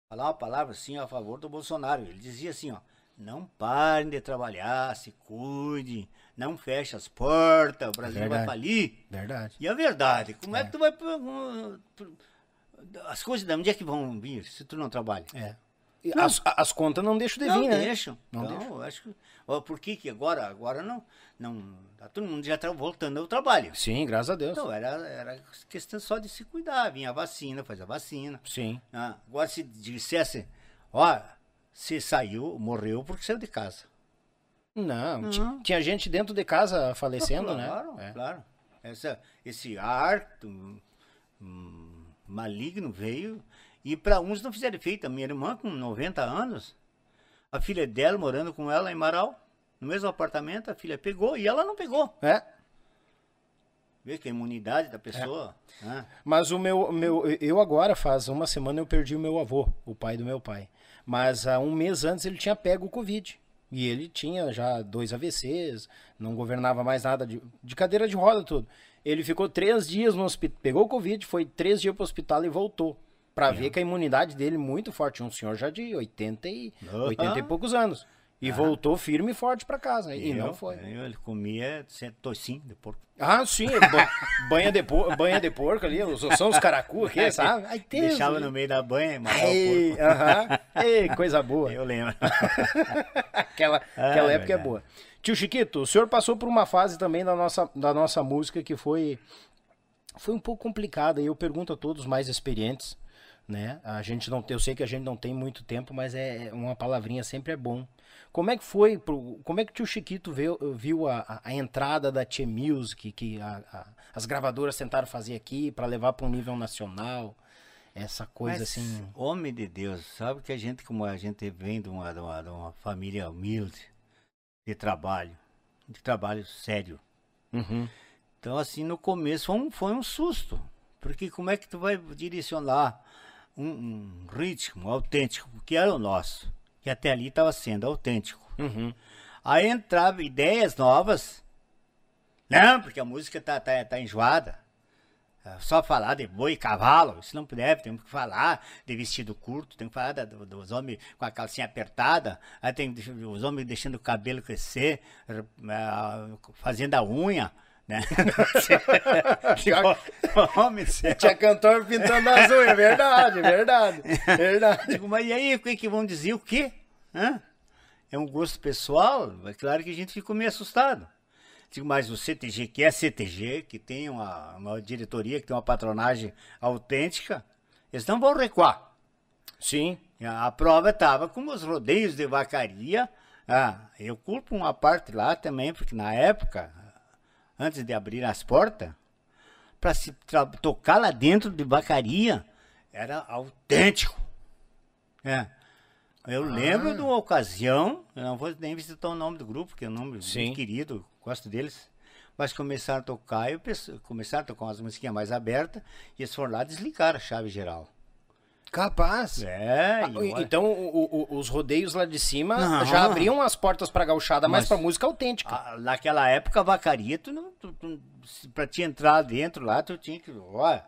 falar uma palavra assim a favor do Bolsonaro. Ele dizia assim, ó, não parem de trabalhar, se cuidem, não feche as portas, o Brasil vai verdade. falir. Verdade. E a verdade, como é, que tu vai... As coisas, de onde é que vão vir se tu não trabalha? É. As, as contas não deixam de vir, Não né? deixam. Não então, deixam. acho que. ó, por que, que agora, agora não, não. Tá todo mundo já está voltando ao trabalho. Sim, graças a Deus. Então, era, era questão só de se cuidar. Vinha a vacina, faz a vacina. Sim. Ah, agora, se dissesse, ó, se saiu, morreu porque saiu de casa. Não, Não. tinha gente dentro de casa falecendo, claro, né? É. Claro. Essa, esse ar hum, maligno veio. E para uns não fizeram efeito. A minha irmã, com 90 anos, a filha dela morando com ela em Marau, no mesmo apartamento, a filha pegou e ela não pegou. É. Vê que a imunidade da pessoa. né? Mas o meu, meu, eu agora, faz uma semana, eu perdi o meu avô, o pai do meu pai. Mas há um mês antes ele tinha pego o Covid. E ele tinha já dois AVCs, não governava mais nada de, de cadeira de roda, tudo. Ele ficou três dias no hospital, pegou o Covid, foi três dias pro hospital e voltou. Pra ver que a imunidade dele é muito forte. Um senhor já de 80 e, Aham. 80 e poucos anos. E voltou firme e forte pra casa. E não Eu- foi. eu- ele comia toicinho de porco. Ah, sim, ba- banha de, por, banha de porco ali, são os caracu aqui, sabe? Ai, Deus, Deixava no meio da banha e matava Ei, o porco. aham. Ei, coisa boa. Eu lembro. Aquela, aquela época é boa. Tio Chiquito, o senhor passou por uma fase também da nossa, da nossa música que foi, foi um pouco complicada. E eu pergunto a todos mais experientes, né? A gente não, eu sei que a gente não tem muito tempo, mas é uma palavrinha sempre é bom. Como é que foi, pro- como é que o tio Chiquito viu, viu a, a- entrada da Tchê Music, que a- a- as gravadoras tentaram fazer aqui para levar para um nível nacional? Essa coisa Mas, assim. Homem de Deus, sabe que a gente, como a gente vem de uma, de uma, de uma família humilde, de trabalho, de trabalho sério. Uhum. Então, assim, no começo foi um, foi um susto. Porque como é que tu vai direcionar um, um ritmo autêntico, que era o nosso, que até ali estava sendo autêntico. Uhum. Aí entrava ideias novas. Não, porque a música tá, tá, tá enjoada. É Só falar de boi e cavalo, isso não deve, temos que falar de vestido curto, tem que falar da- do- dos homens com a calcinha apertada, aí tem os homens deixando o cabelo crescer, eh, fazendo a unha, né? Tipo, homem, céu. Tinha cantor pintando as unhas, verdade, verdade, verdade. Digo, mas e aí, o que, que vão dizer? O quê? Hã? É um gosto pessoal? É claro que a gente ficou meio assustado. Digo, mas o CTG, que é CTG, que tem uma, uma diretoria, que tem uma patronagem autêntica, eles não vão recuar. Sim, A prova estava com os rodeios de vacaria. Ah, eu culpo uma parte lá também, porque na época, antes de abrir as portas, para se tocar lá dentro de vacaria, era autêntico. É. Eu lembro de uma ocasião, eu não vou nem visitar o nome do grupo, que é um nome Sim. muito querido, gosto deles. Mas começaram a tocar, e começaram a tocar umas musiquinhas mais abertas, e eles foram lá desligar a chave geral. Capaz. É, Ah, e Então o- o- os rodeios lá de cima Não. já abriam as portas pra gauchada, mas, Mas- pra música autêntica. Ah, naquela época, a vacaria, tu não, tu, tu, pra te entrar dentro lá, tu tinha que, ó,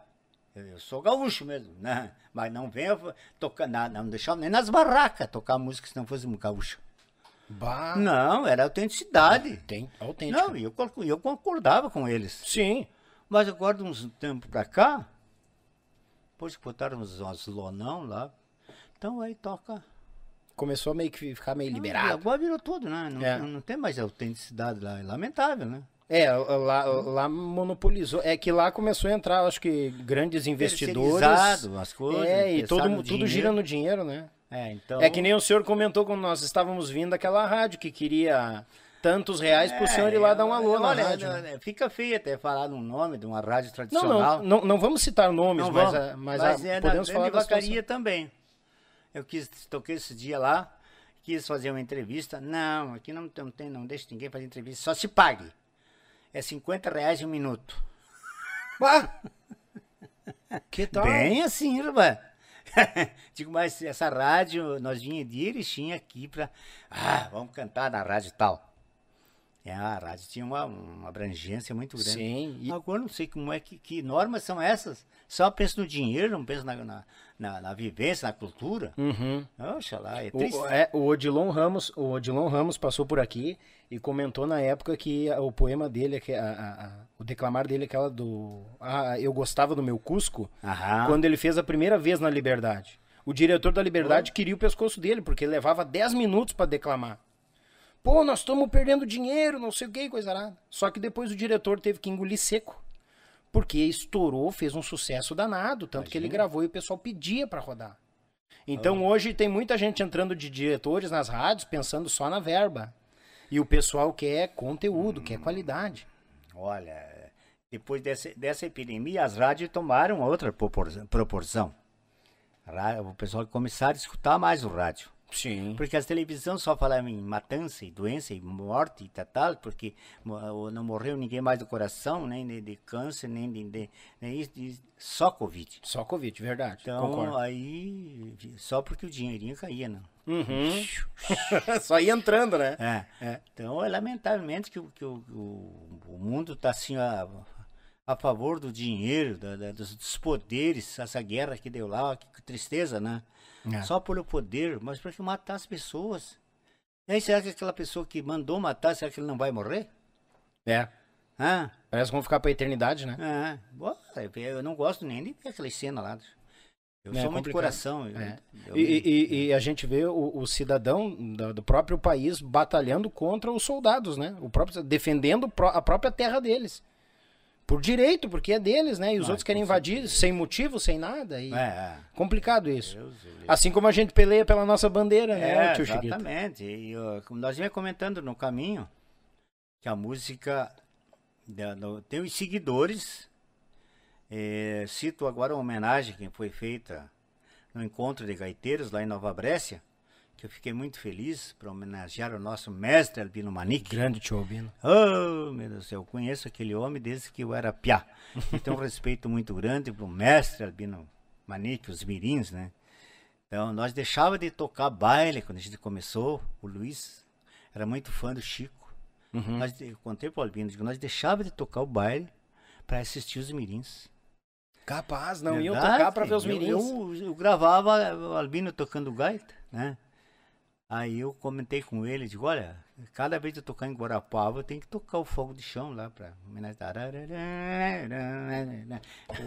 eu sou gaúcho mesmo, né? Mas não venha tocar, não, não deixava nem nas barracas tocar música se não fosse um gaúcho. Bah, Não, era autenticidade. tem autêntica. Não, eu, eu concordava com eles. Sim. Mas agora, de uns tempo pra cá, depois que botaram uns, uns lonão lá, então aí toca. Começou a meio que ficar meio liberado. agora virou tudo, né? Não, É. não, tem mais autenticidade lá. É lamentável, né? É, lá, lá monopolizou. É que lá começou a entrar, acho que, grandes investidores. As coisas, É, e todo, tudo dinheiro. gira no dinheiro, né? É, então. É que nem o senhor comentou quando nós estávamos vindo daquela rádio que queria tantos reais pro senhor ir lá dar um alô na olha, rádio. não, né, Fica feio até falar num nome de uma rádio Não, tradicional. não, não, não vamos citar nomes, Não mas, a- mas, Mas a- é podemos falar da vacaria também. Eu quis, toquei esse dia lá, quis fazer uma entrevista. Não, aqui não, não tem, não deixa ninguém fazer entrevista, só se pague. é 50 reais um minuto. Que tal? Bem assim, rapaz. Digo, mas essa rádio, nós vinha de Erechim aqui pra. Ah, vamos cantar na rádio tal. É, a rádio tinha uma, uma abrangência muito grande. Sim, e- Agora não sei como é que, que normas são essas. Só penso no dinheiro, não penso na, na, na, na vivência, na cultura. Uhum. Oxalá, é O, triste. é, o Odilon Ramos, o Odilon Ramos passou por aqui e comentou na época que o poema dele, a- a- a- o declamar dele, aquela do ah, eu gostava do meu Cusco, Aham. quando ele fez a primeira vez na Liberdade. O diretor da Liberdade queria o pescoço dele porque ele levava 10 minutos para declamar. Pô, nós estamos perdendo dinheiro, não sei o que, coisa nada. Só que depois o diretor teve que engolir seco. Porque estourou, fez um sucesso danado, tanto que ele Imagina. gravou e o pessoal pedia para rodar. Então hoje tem muita gente entrando de diretores nas rádios pensando só na verba. E o pessoal quer conteúdo, quer qualidade. Olha, depois dessa, dessa epidemia, as rádios tomaram outra propor- proporção. O pessoal começaram a escutar mais o rádio. Sim. Porque as televisões só falavam em matança e doença e morte e tal, porque não morreu ninguém mais do coração, nem de, de câncer, nem de, de- de- só Covid. Só Covid, verdade. Então, Concordo. aí, só porque o dinheirinho caía, não. Uhum. Só ia entrando, né? É. É. Então, é lamentavelmente que, o- que o, o, o mundo está assim a, a favor do dinheiro, da- da- dos, dos poderes, essa guerra que deu lá, que, que tristeza, né? É. Só pelo poder, mas para que matar as pessoas. E aí, será que aquela pessoa que mandou matar, será que ele não vai morrer? É. Ah, Parece que vão ficar pra eternidade, né? ah, boa, eu não gosto nem de ver aquela cena lá. Eu É sou muito coração. É. eu- E, e- e a gente vê o, o cidadão da- do próprio país batalhando contra os soldados, né? O próprio, defendendo a própria terra deles. Por direito, porque é deles, né? E os outros querem invadir sem motivo, sem nada. E É, é. Complicado isso. Deus, Assim como a gente peleia pela nossa bandeira, né, É, tio Chiquito? exatamente. E nós vinha comentando no caminho, que a música da- tem os seguidores. eh, cito agora uma homenagem que foi feita no encontro de gaiteiros lá em Nova Brécia, que eu fiquei muito feliz para homenagear o nosso mestre Albino Manique. Grande tio Albino. Oh, meu Deus do céu, eu conheço aquele homem desde que eu era piá. E tenho um respeito muito grande pro mestre Albino Manique, os mirins, né? Então, nós deixava de tocar baile quando a gente começou. O Luiz era muito fã do Chico. Uhum. Nós, eu contei pro Albino, digo, nós deixava de tocar o baile para assistir os mirins. Capaz, não iam tocar pra ver os eu- mirins. Eu, eu gravava o Albino tocando gaita, né? Aí eu comentei com ele, digo, olha, cada vez que eu tocar em Guarapava, eu tenho que tocar o fogo de chão lá homenagear.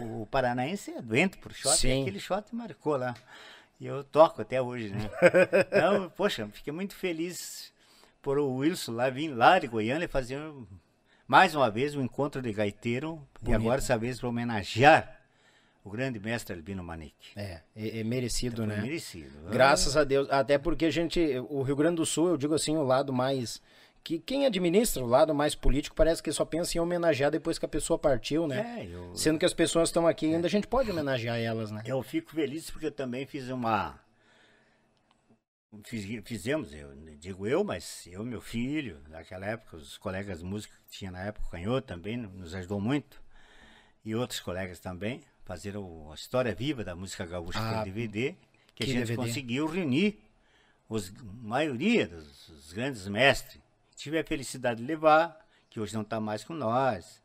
O paranaense é doente por shot, Sim. e aquele shot marcou lá. E eu toco até hoje, né? Então, poxa, fiquei muito feliz por o Wilson lá vir lá de Goiânia fazer mais uma vez um encontro de gaiteiro e Bonito. agora dessa vez para homenagear o grande mestre Albino Manique. É, é, é merecido, Foi né? merecido. Graças a Deus. Até porque a gente, o Rio Grande do Sul, eu digo assim, o lado mais. que Quem administra o lado mais político parece que só pensa em homenagear depois que a pessoa partiu, né? É, eu, Sendo que as pessoas estão aqui ainda, a gente pode homenagear elas, né? eu fico feliz porque eu também fiz uma. fiz- fizemos, eu digo eu, mas eu, meu filho, naquela época, os colegas músicos que tinha na época, o Canhoto também nos ajudou muito. E outros colegas também, fazer o- a história viva da música gaúcha Ah, pelo DVD, que, que a gente DVD. conseguiu reunir os, a maioria dos os grandes mestres. Tive a felicidade de levar, que hoje não está mais com nós.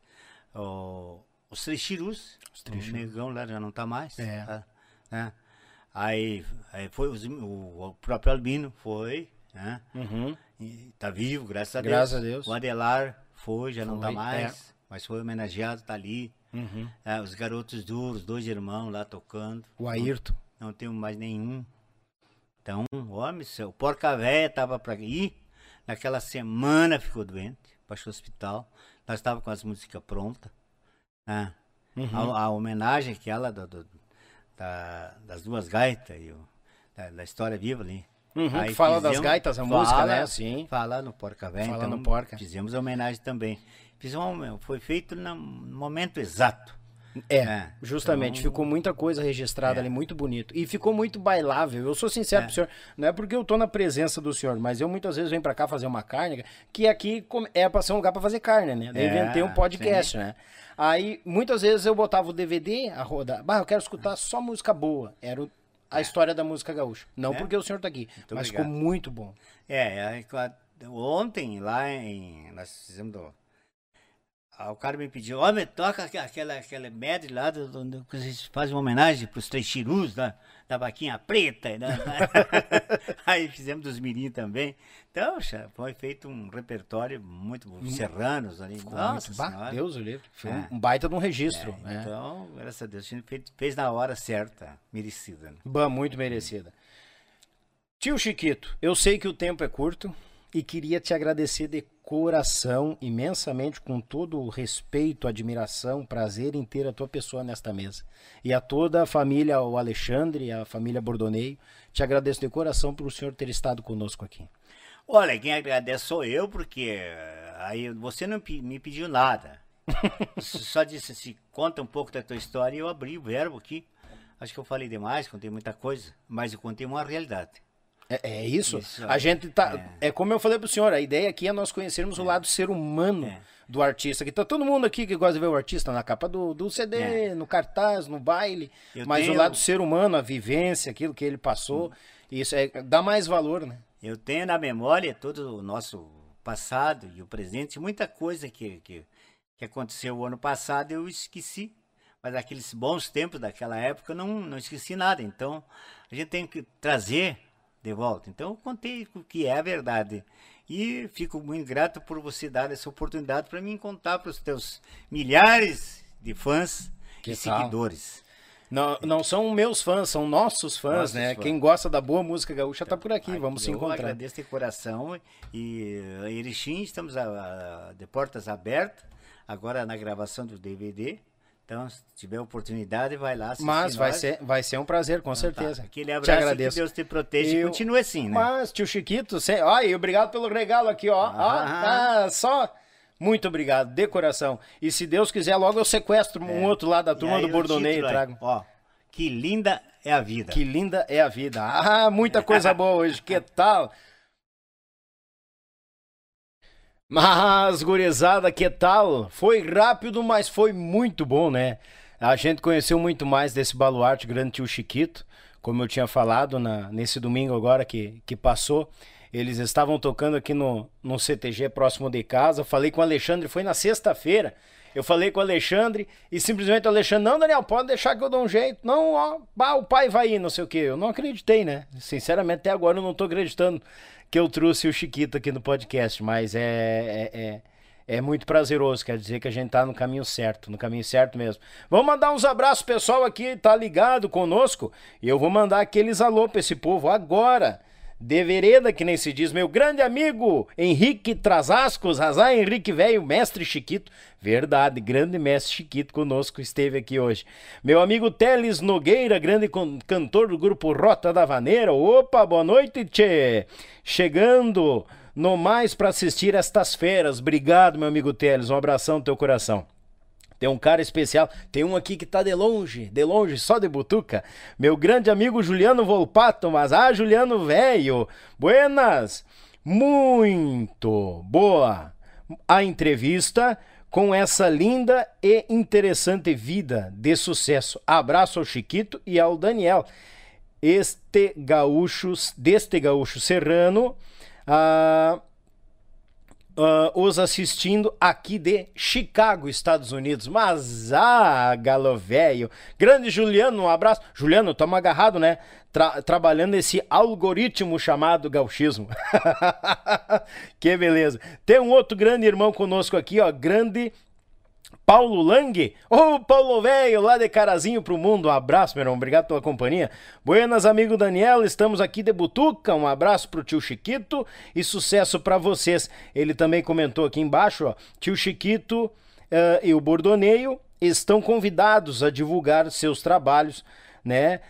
O, os Trechirus, o negão lá já não está mais. É. tá? Né? Aí, aí foi os- o, o próprio Albino, foi, né? Uhum. E tá vivo, graças a Deus. Graças a Deus. O Adelar foi, já não Foi, tá mais, é. mas foi homenageado, tá ali. Uhum. É, os garotos duros, dois irmãos lá tocando. O Ayrton. Não tenho mais nenhum. Então, homem, seu porca véia tava pra ir. Naquela semana ficou doente, baixou o hospital. Nós estávamos com as músicas prontas. Né? Uhum. A, a homenagem do, do- da- das duas gaitas e o- da, da história viva ali. Uhum, Aí que fala das fizemos- gaitas, a música, fala- né? Sim. Fala no Porca Véia, Fala então no Porca. fizemos homenagem também. Fizemos, foi feito no momento exato. É, é. justamente. Então... Ficou muita coisa registrada é. ali, muito bonito. E ficou muito bailável. Eu sou sincero é. pro senhor, não é porque eu tô na presença do senhor, mas eu muitas vezes venho para cá fazer uma carne, que aqui é pra ser um lugar pra fazer carne, né? Daí é, inventei um podcast, sim. né? Aí, muitas vezes eu botava o DVD a rodar. Bah, eu quero escutar só música boa. Era a história da música gaúcha. Não é? porque o senhor tá aqui, muito mas obrigado. ficou muito bom. É, é, ontem lá em. Nós fizemos do, o cara me pediu, me toca aquela, aquela medley lá, do, do, que a gente faz uma homenagem pros três chirus da, da vaquinha preta, né? Aí fizemos dos mirim também. Então, foi feito um repertório muito hum. serranos ali. Ficou Nossa muito, Deus o livre. Foi é. um baita de um registro. É, né? Então, graças a Deus, a gente fez, fez na hora certa, merecida. Né? Bah, muito merecida. Tio Chiquito, eu sei que o tempo é curto e queria te agradecer de coração, imensamente, com todo o respeito, admiração, prazer em ter a tua pessoa nesta mesa. E a toda a família, o Alexandre, a família Bordoneio, te agradeço de coração por o senhor ter estado conosco aqui. Olha, quem agradece sou eu, porque eh, aí você não me pediu nada. Só disse assim, conta um pouco da tua história e eu abri o verbo aqui. Acho que eu falei demais, contei muita coisa, mas eu contei uma realidade. É, é isso. isso. A gente tá. É. é. como eu falei pro senhor, a ideia aqui é nós conhecermos é. o lado ser humano é. do artista. Que tá todo mundo aqui que gosta de ver o artista na capa do, do CD, é. no cartaz, no baile. Eu mas tenho... o lado ser humano, a vivência, aquilo que ele passou, hum. isso é, dá mais valor, né? Eu tenho na memória todo o nosso passado e o presente, muita coisa que, que, que aconteceu o ano passado eu esqueci. Mas aqueles bons tempos daquela época eu não, não esqueci nada. Então a gente tem que trazer de volta. Então eu contei o que é a verdade. E fico muito grato por você dar essa oportunidade para mim contar para os teus milhares de fãs que e tal? seguidores. Não, não são meus fãs, são nossos fãs, nossos né? Fãs. Quem gosta da boa música gaúcha está por aqui, vamos se encontrar. Eu agradeço de coração e Erechim, estamos a, a, de portas abertas, agora na gravação do DVD. Então, se tiver oportunidade, vai lá. Mas vai ser, vai ser um prazer, com então, tá. certeza. Tá. Aquele abraço, te agradeço. que Deus te proteja eu... e continue assim, né? Mas, tio Chiquito, você... Olha, obrigado pelo regalo aqui, ó. Ah, tá só... Muito obrigado, de coração. E se Deus quiser, logo eu sequestro é. um outro lá da turma do Bordoneio e trago. Ó, que linda é a vida. Que linda é a vida. Ah, muita coisa boa hoje. Que tal? Mas, gurizada, que tal? Foi rápido, mas foi muito bom, né? A gente conheceu muito mais desse baluarte grande tio Chiquito, como eu tinha falado na, nesse domingo agora que, que passou. Eles estavam tocando aqui no, no CTG próximo de casa. Falei com o Alexandre, foi na sexta-feira. Eu falei com o Alexandre e simplesmente o Alexandre, não, Daniel, pode deixar que eu dou um jeito. Não, ó, bah, o pai vai ir, não sei o quê. Eu não acreditei, né? Sinceramente, até agora eu não tô acreditando que eu trouxe o Chiquito aqui no podcast, mas é, é, é, é, muito prazeroso, quer dizer que a gente tá no caminho certo, no caminho certo mesmo. Vamos mandar uns abraços, pessoal aqui tá ligado conosco, e eu vou mandar aqueles alô pra esse povo agora de vereda, que nem se diz, meu grande amigo Henrique Trasascos, Razá Henrique Velho, mestre Chiquito. Verdade, grande mestre Chiquito conosco esteve aqui hoje. Meu amigo Teles Nogueira, grande cantor do grupo Rota da Vaneira. Opa, boa noite, tchê. Chegando no mais para assistir estas feras. Obrigado, meu amigo Teles. Um abração no teu coração. Tem um cara especial. Tem um aqui que tá de longe, de longe, só de butuca. Meu grande amigo Juliano Volpato, mas ah, Juliano velho. Buenas. Muito boa a entrevista com essa linda e interessante vida de sucesso. Abraço ao Chiquito e ao Daniel. Este gaúcho, deste gaúcho serrano, ah, uh, os assistindo aqui de Chicago, Estados Unidos. Mas, ah, galo velho. Grande Juliano, um abraço. Juliano, tamo agarrado, né? Tra trabalhando esse algoritmo chamado gauchismo. que beleza. Tem um outro grande irmão conosco aqui, ó. Grande Paulo Lang. Ô, oh, Paulo Velho, lá de Carazinho pro mundo. Um abraço, meu irmão. Obrigado pela companhia. Buenas, amigo Daniel. Estamos aqui de Butuca. Um abraço pro tio Chiquito e sucesso para vocês. Ele também comentou aqui embaixo, ó. Tio Chiquito uh, e o Bordoneio estão convidados a divulgar seus trabalhos né,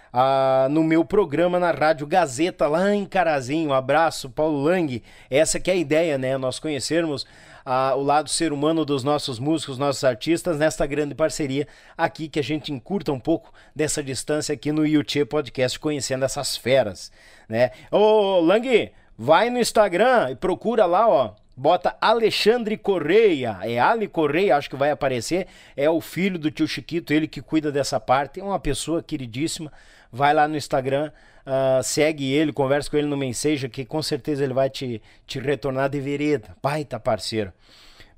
no meu programa na Rádio Gazeta lá em Carazinho. Um abraço, Paulo Lang. Essa que é a ideia, né, nós conhecermos a, o lado ser humano dos nossos músicos, nossos artistas, nesta grande parceria aqui que a gente encurta um pouco dessa distância aqui no YouTube Podcast, conhecendo essas feras, né? Ô, Lang, vai no Instagram e procura lá, ó, bota Alexandre Correia, é Ali Correia, acho que vai aparecer, é o filho do tio Chiquito, ele que cuida dessa parte, é uma pessoa queridíssima, vai lá no Instagram, uh, segue ele, conversa com ele no Menseja, que com certeza ele vai te, te retornar de vereda, baita parceiro.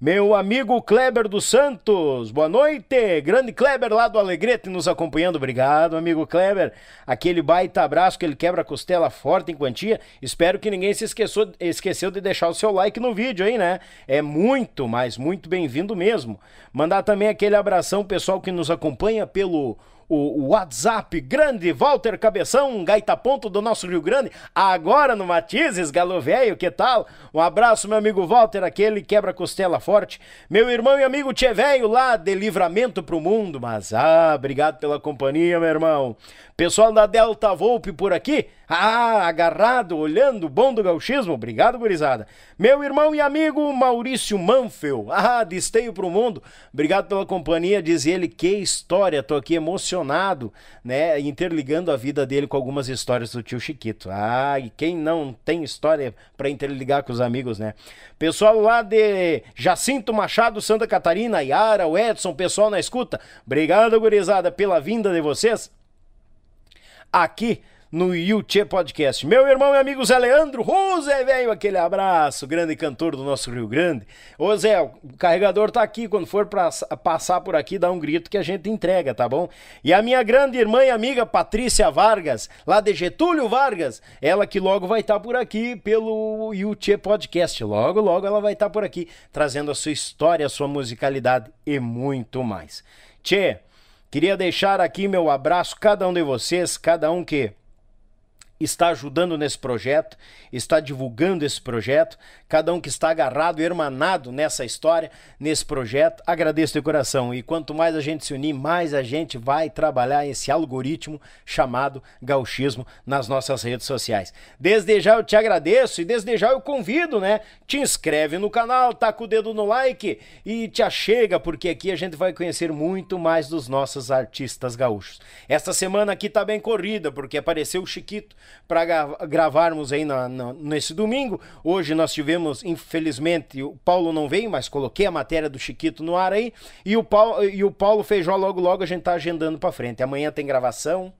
Meu amigo Kleber dos Santos, boa noite. Grande Kleber lá do Alegrete nos acompanhando. Obrigado, amigo Kleber. Aquele baita abraço que ele quebra a costela forte em quantia. Espero que ninguém se esqueceu, esqueceu de deixar o seu like no vídeo aí, né? É muito, mas muito bem-vindo mesmo. Mandar também aquele abração pessoal que nos acompanha pelo o WhatsApp grande Walter Cabeção, gaita ponto do nosso Rio Grande, agora no Matizes, galo velho, que tal? Um abraço, meu amigo Walter, aquele quebra-costela forte. Meu irmão e amigo Tchê Velho lá de livramento pro mundo, mas ah, obrigado pela companhia, meu irmão. Pessoal da Delta Volpe por aqui, ah, agarrado, olhando, bom do gauchismo, obrigado, gurizada. Meu irmão e amigo Maurício Manfel, ah, de Esteio pro Mundo, obrigado pela companhia, diz ele, que história, tô aqui emocionado, né, interligando a vida dele com algumas histórias do tio Chiquito. Ah, e quem não tem história para interligar com os amigos, né? Pessoal lá de Jacinto Machado, Santa Catarina, Yara, o Edson, pessoal na escuta, obrigado, gurizada, pela vinda de vocês aqui no YouTube Podcast. Meu irmão e amigo Zé Leandro, ô Zé velho, aquele abraço, grande cantor do nosso Rio Grande. Ô Zé, o carregador tá aqui, quando for pra, passar por aqui, dá um grito que a gente entrega, tá bom? E a minha grande irmã e amiga Patrícia Vargas, lá de Getúlio Vargas, ela que logo vai estar tá por aqui pelo YouTube Podcast. Logo, logo ela vai estar tá por aqui, trazendo a sua história, a sua musicalidade e muito mais. Tchê, Queria deixar aqui meu abraço cada um de vocês, cada um que está ajudando nesse projeto, está divulgando esse projeto, cada um que está agarrado, hermanado nessa história, nesse projeto. Agradeço de coração. E quanto mais a gente se unir, mais a gente vai trabalhar esse algoritmo chamado gauchismo nas nossas redes sociais. Desde já eu te agradeço e desde já eu convido, né? Te inscreve no canal, com o dedo no like e te achega, porque aqui a gente vai conhecer muito mais dos nossos artistas gaúchos. Esta semana aqui tá bem corrida, porque apareceu o Chiquito para gravarmos aí na, na, nesse domingo. Hoje nós tivemos infelizmente, o Paulo não veio, mas coloquei a matéria do Chiquito no ar aí. E o Paulo, e o Paulo Feijó logo logo a gente tá agendando para frente. Amanhã tem gravação.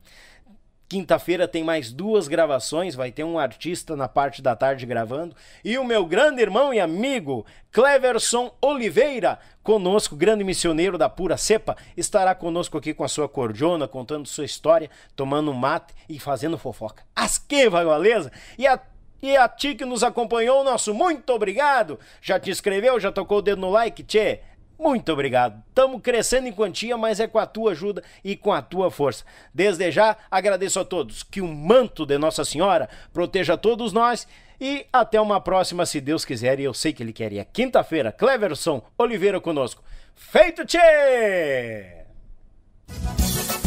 Quinta-feira tem mais duas gravações, vai ter um artista na parte da tarde gravando. E o meu grande irmão e amigo, Cleverson Oliveira, conosco, grande missioneiro da pura cepa, estará conosco aqui com a sua cordiona, contando sua história, tomando mate e fazendo fofoca. As que valeza! E a e a ti que nos acompanhou, nosso muito obrigado. Já te inscreveu? Já tocou o dedo no like? Tchê, muito obrigado. Estamos crescendo em quantia, mas é com a tua ajuda e com a tua força. Desde já, agradeço a todos. Que o manto de Nossa Senhora proteja todos nós. E até uma próxima, se Deus quiser, e eu sei que Ele quer. E é quinta-feira, Cleverson Oliveira conosco. Feito, tchê!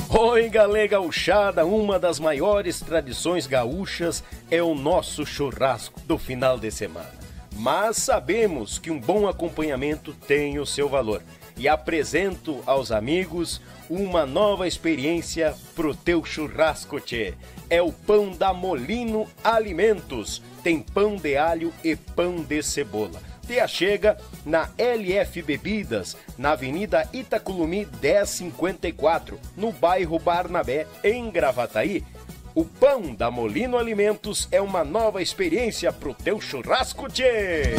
Oi, galera gauchada, uma das maiores tradições gaúchas é o nosso churrasco do final de semana. Mas sabemos que um bom acompanhamento tem o seu valor e apresento aos amigos uma nova experiência pro teu churrasco, tchê. É o pão da Molino Alimentos. Tem pão de alho e pão de cebola te achega na LF Bebidas, na Avenida Itaculumi 1054, no bairro Barnabé, em Gravataí. O pão da Molino Alimentos é uma nova experiência pro teu churrasco, tchê!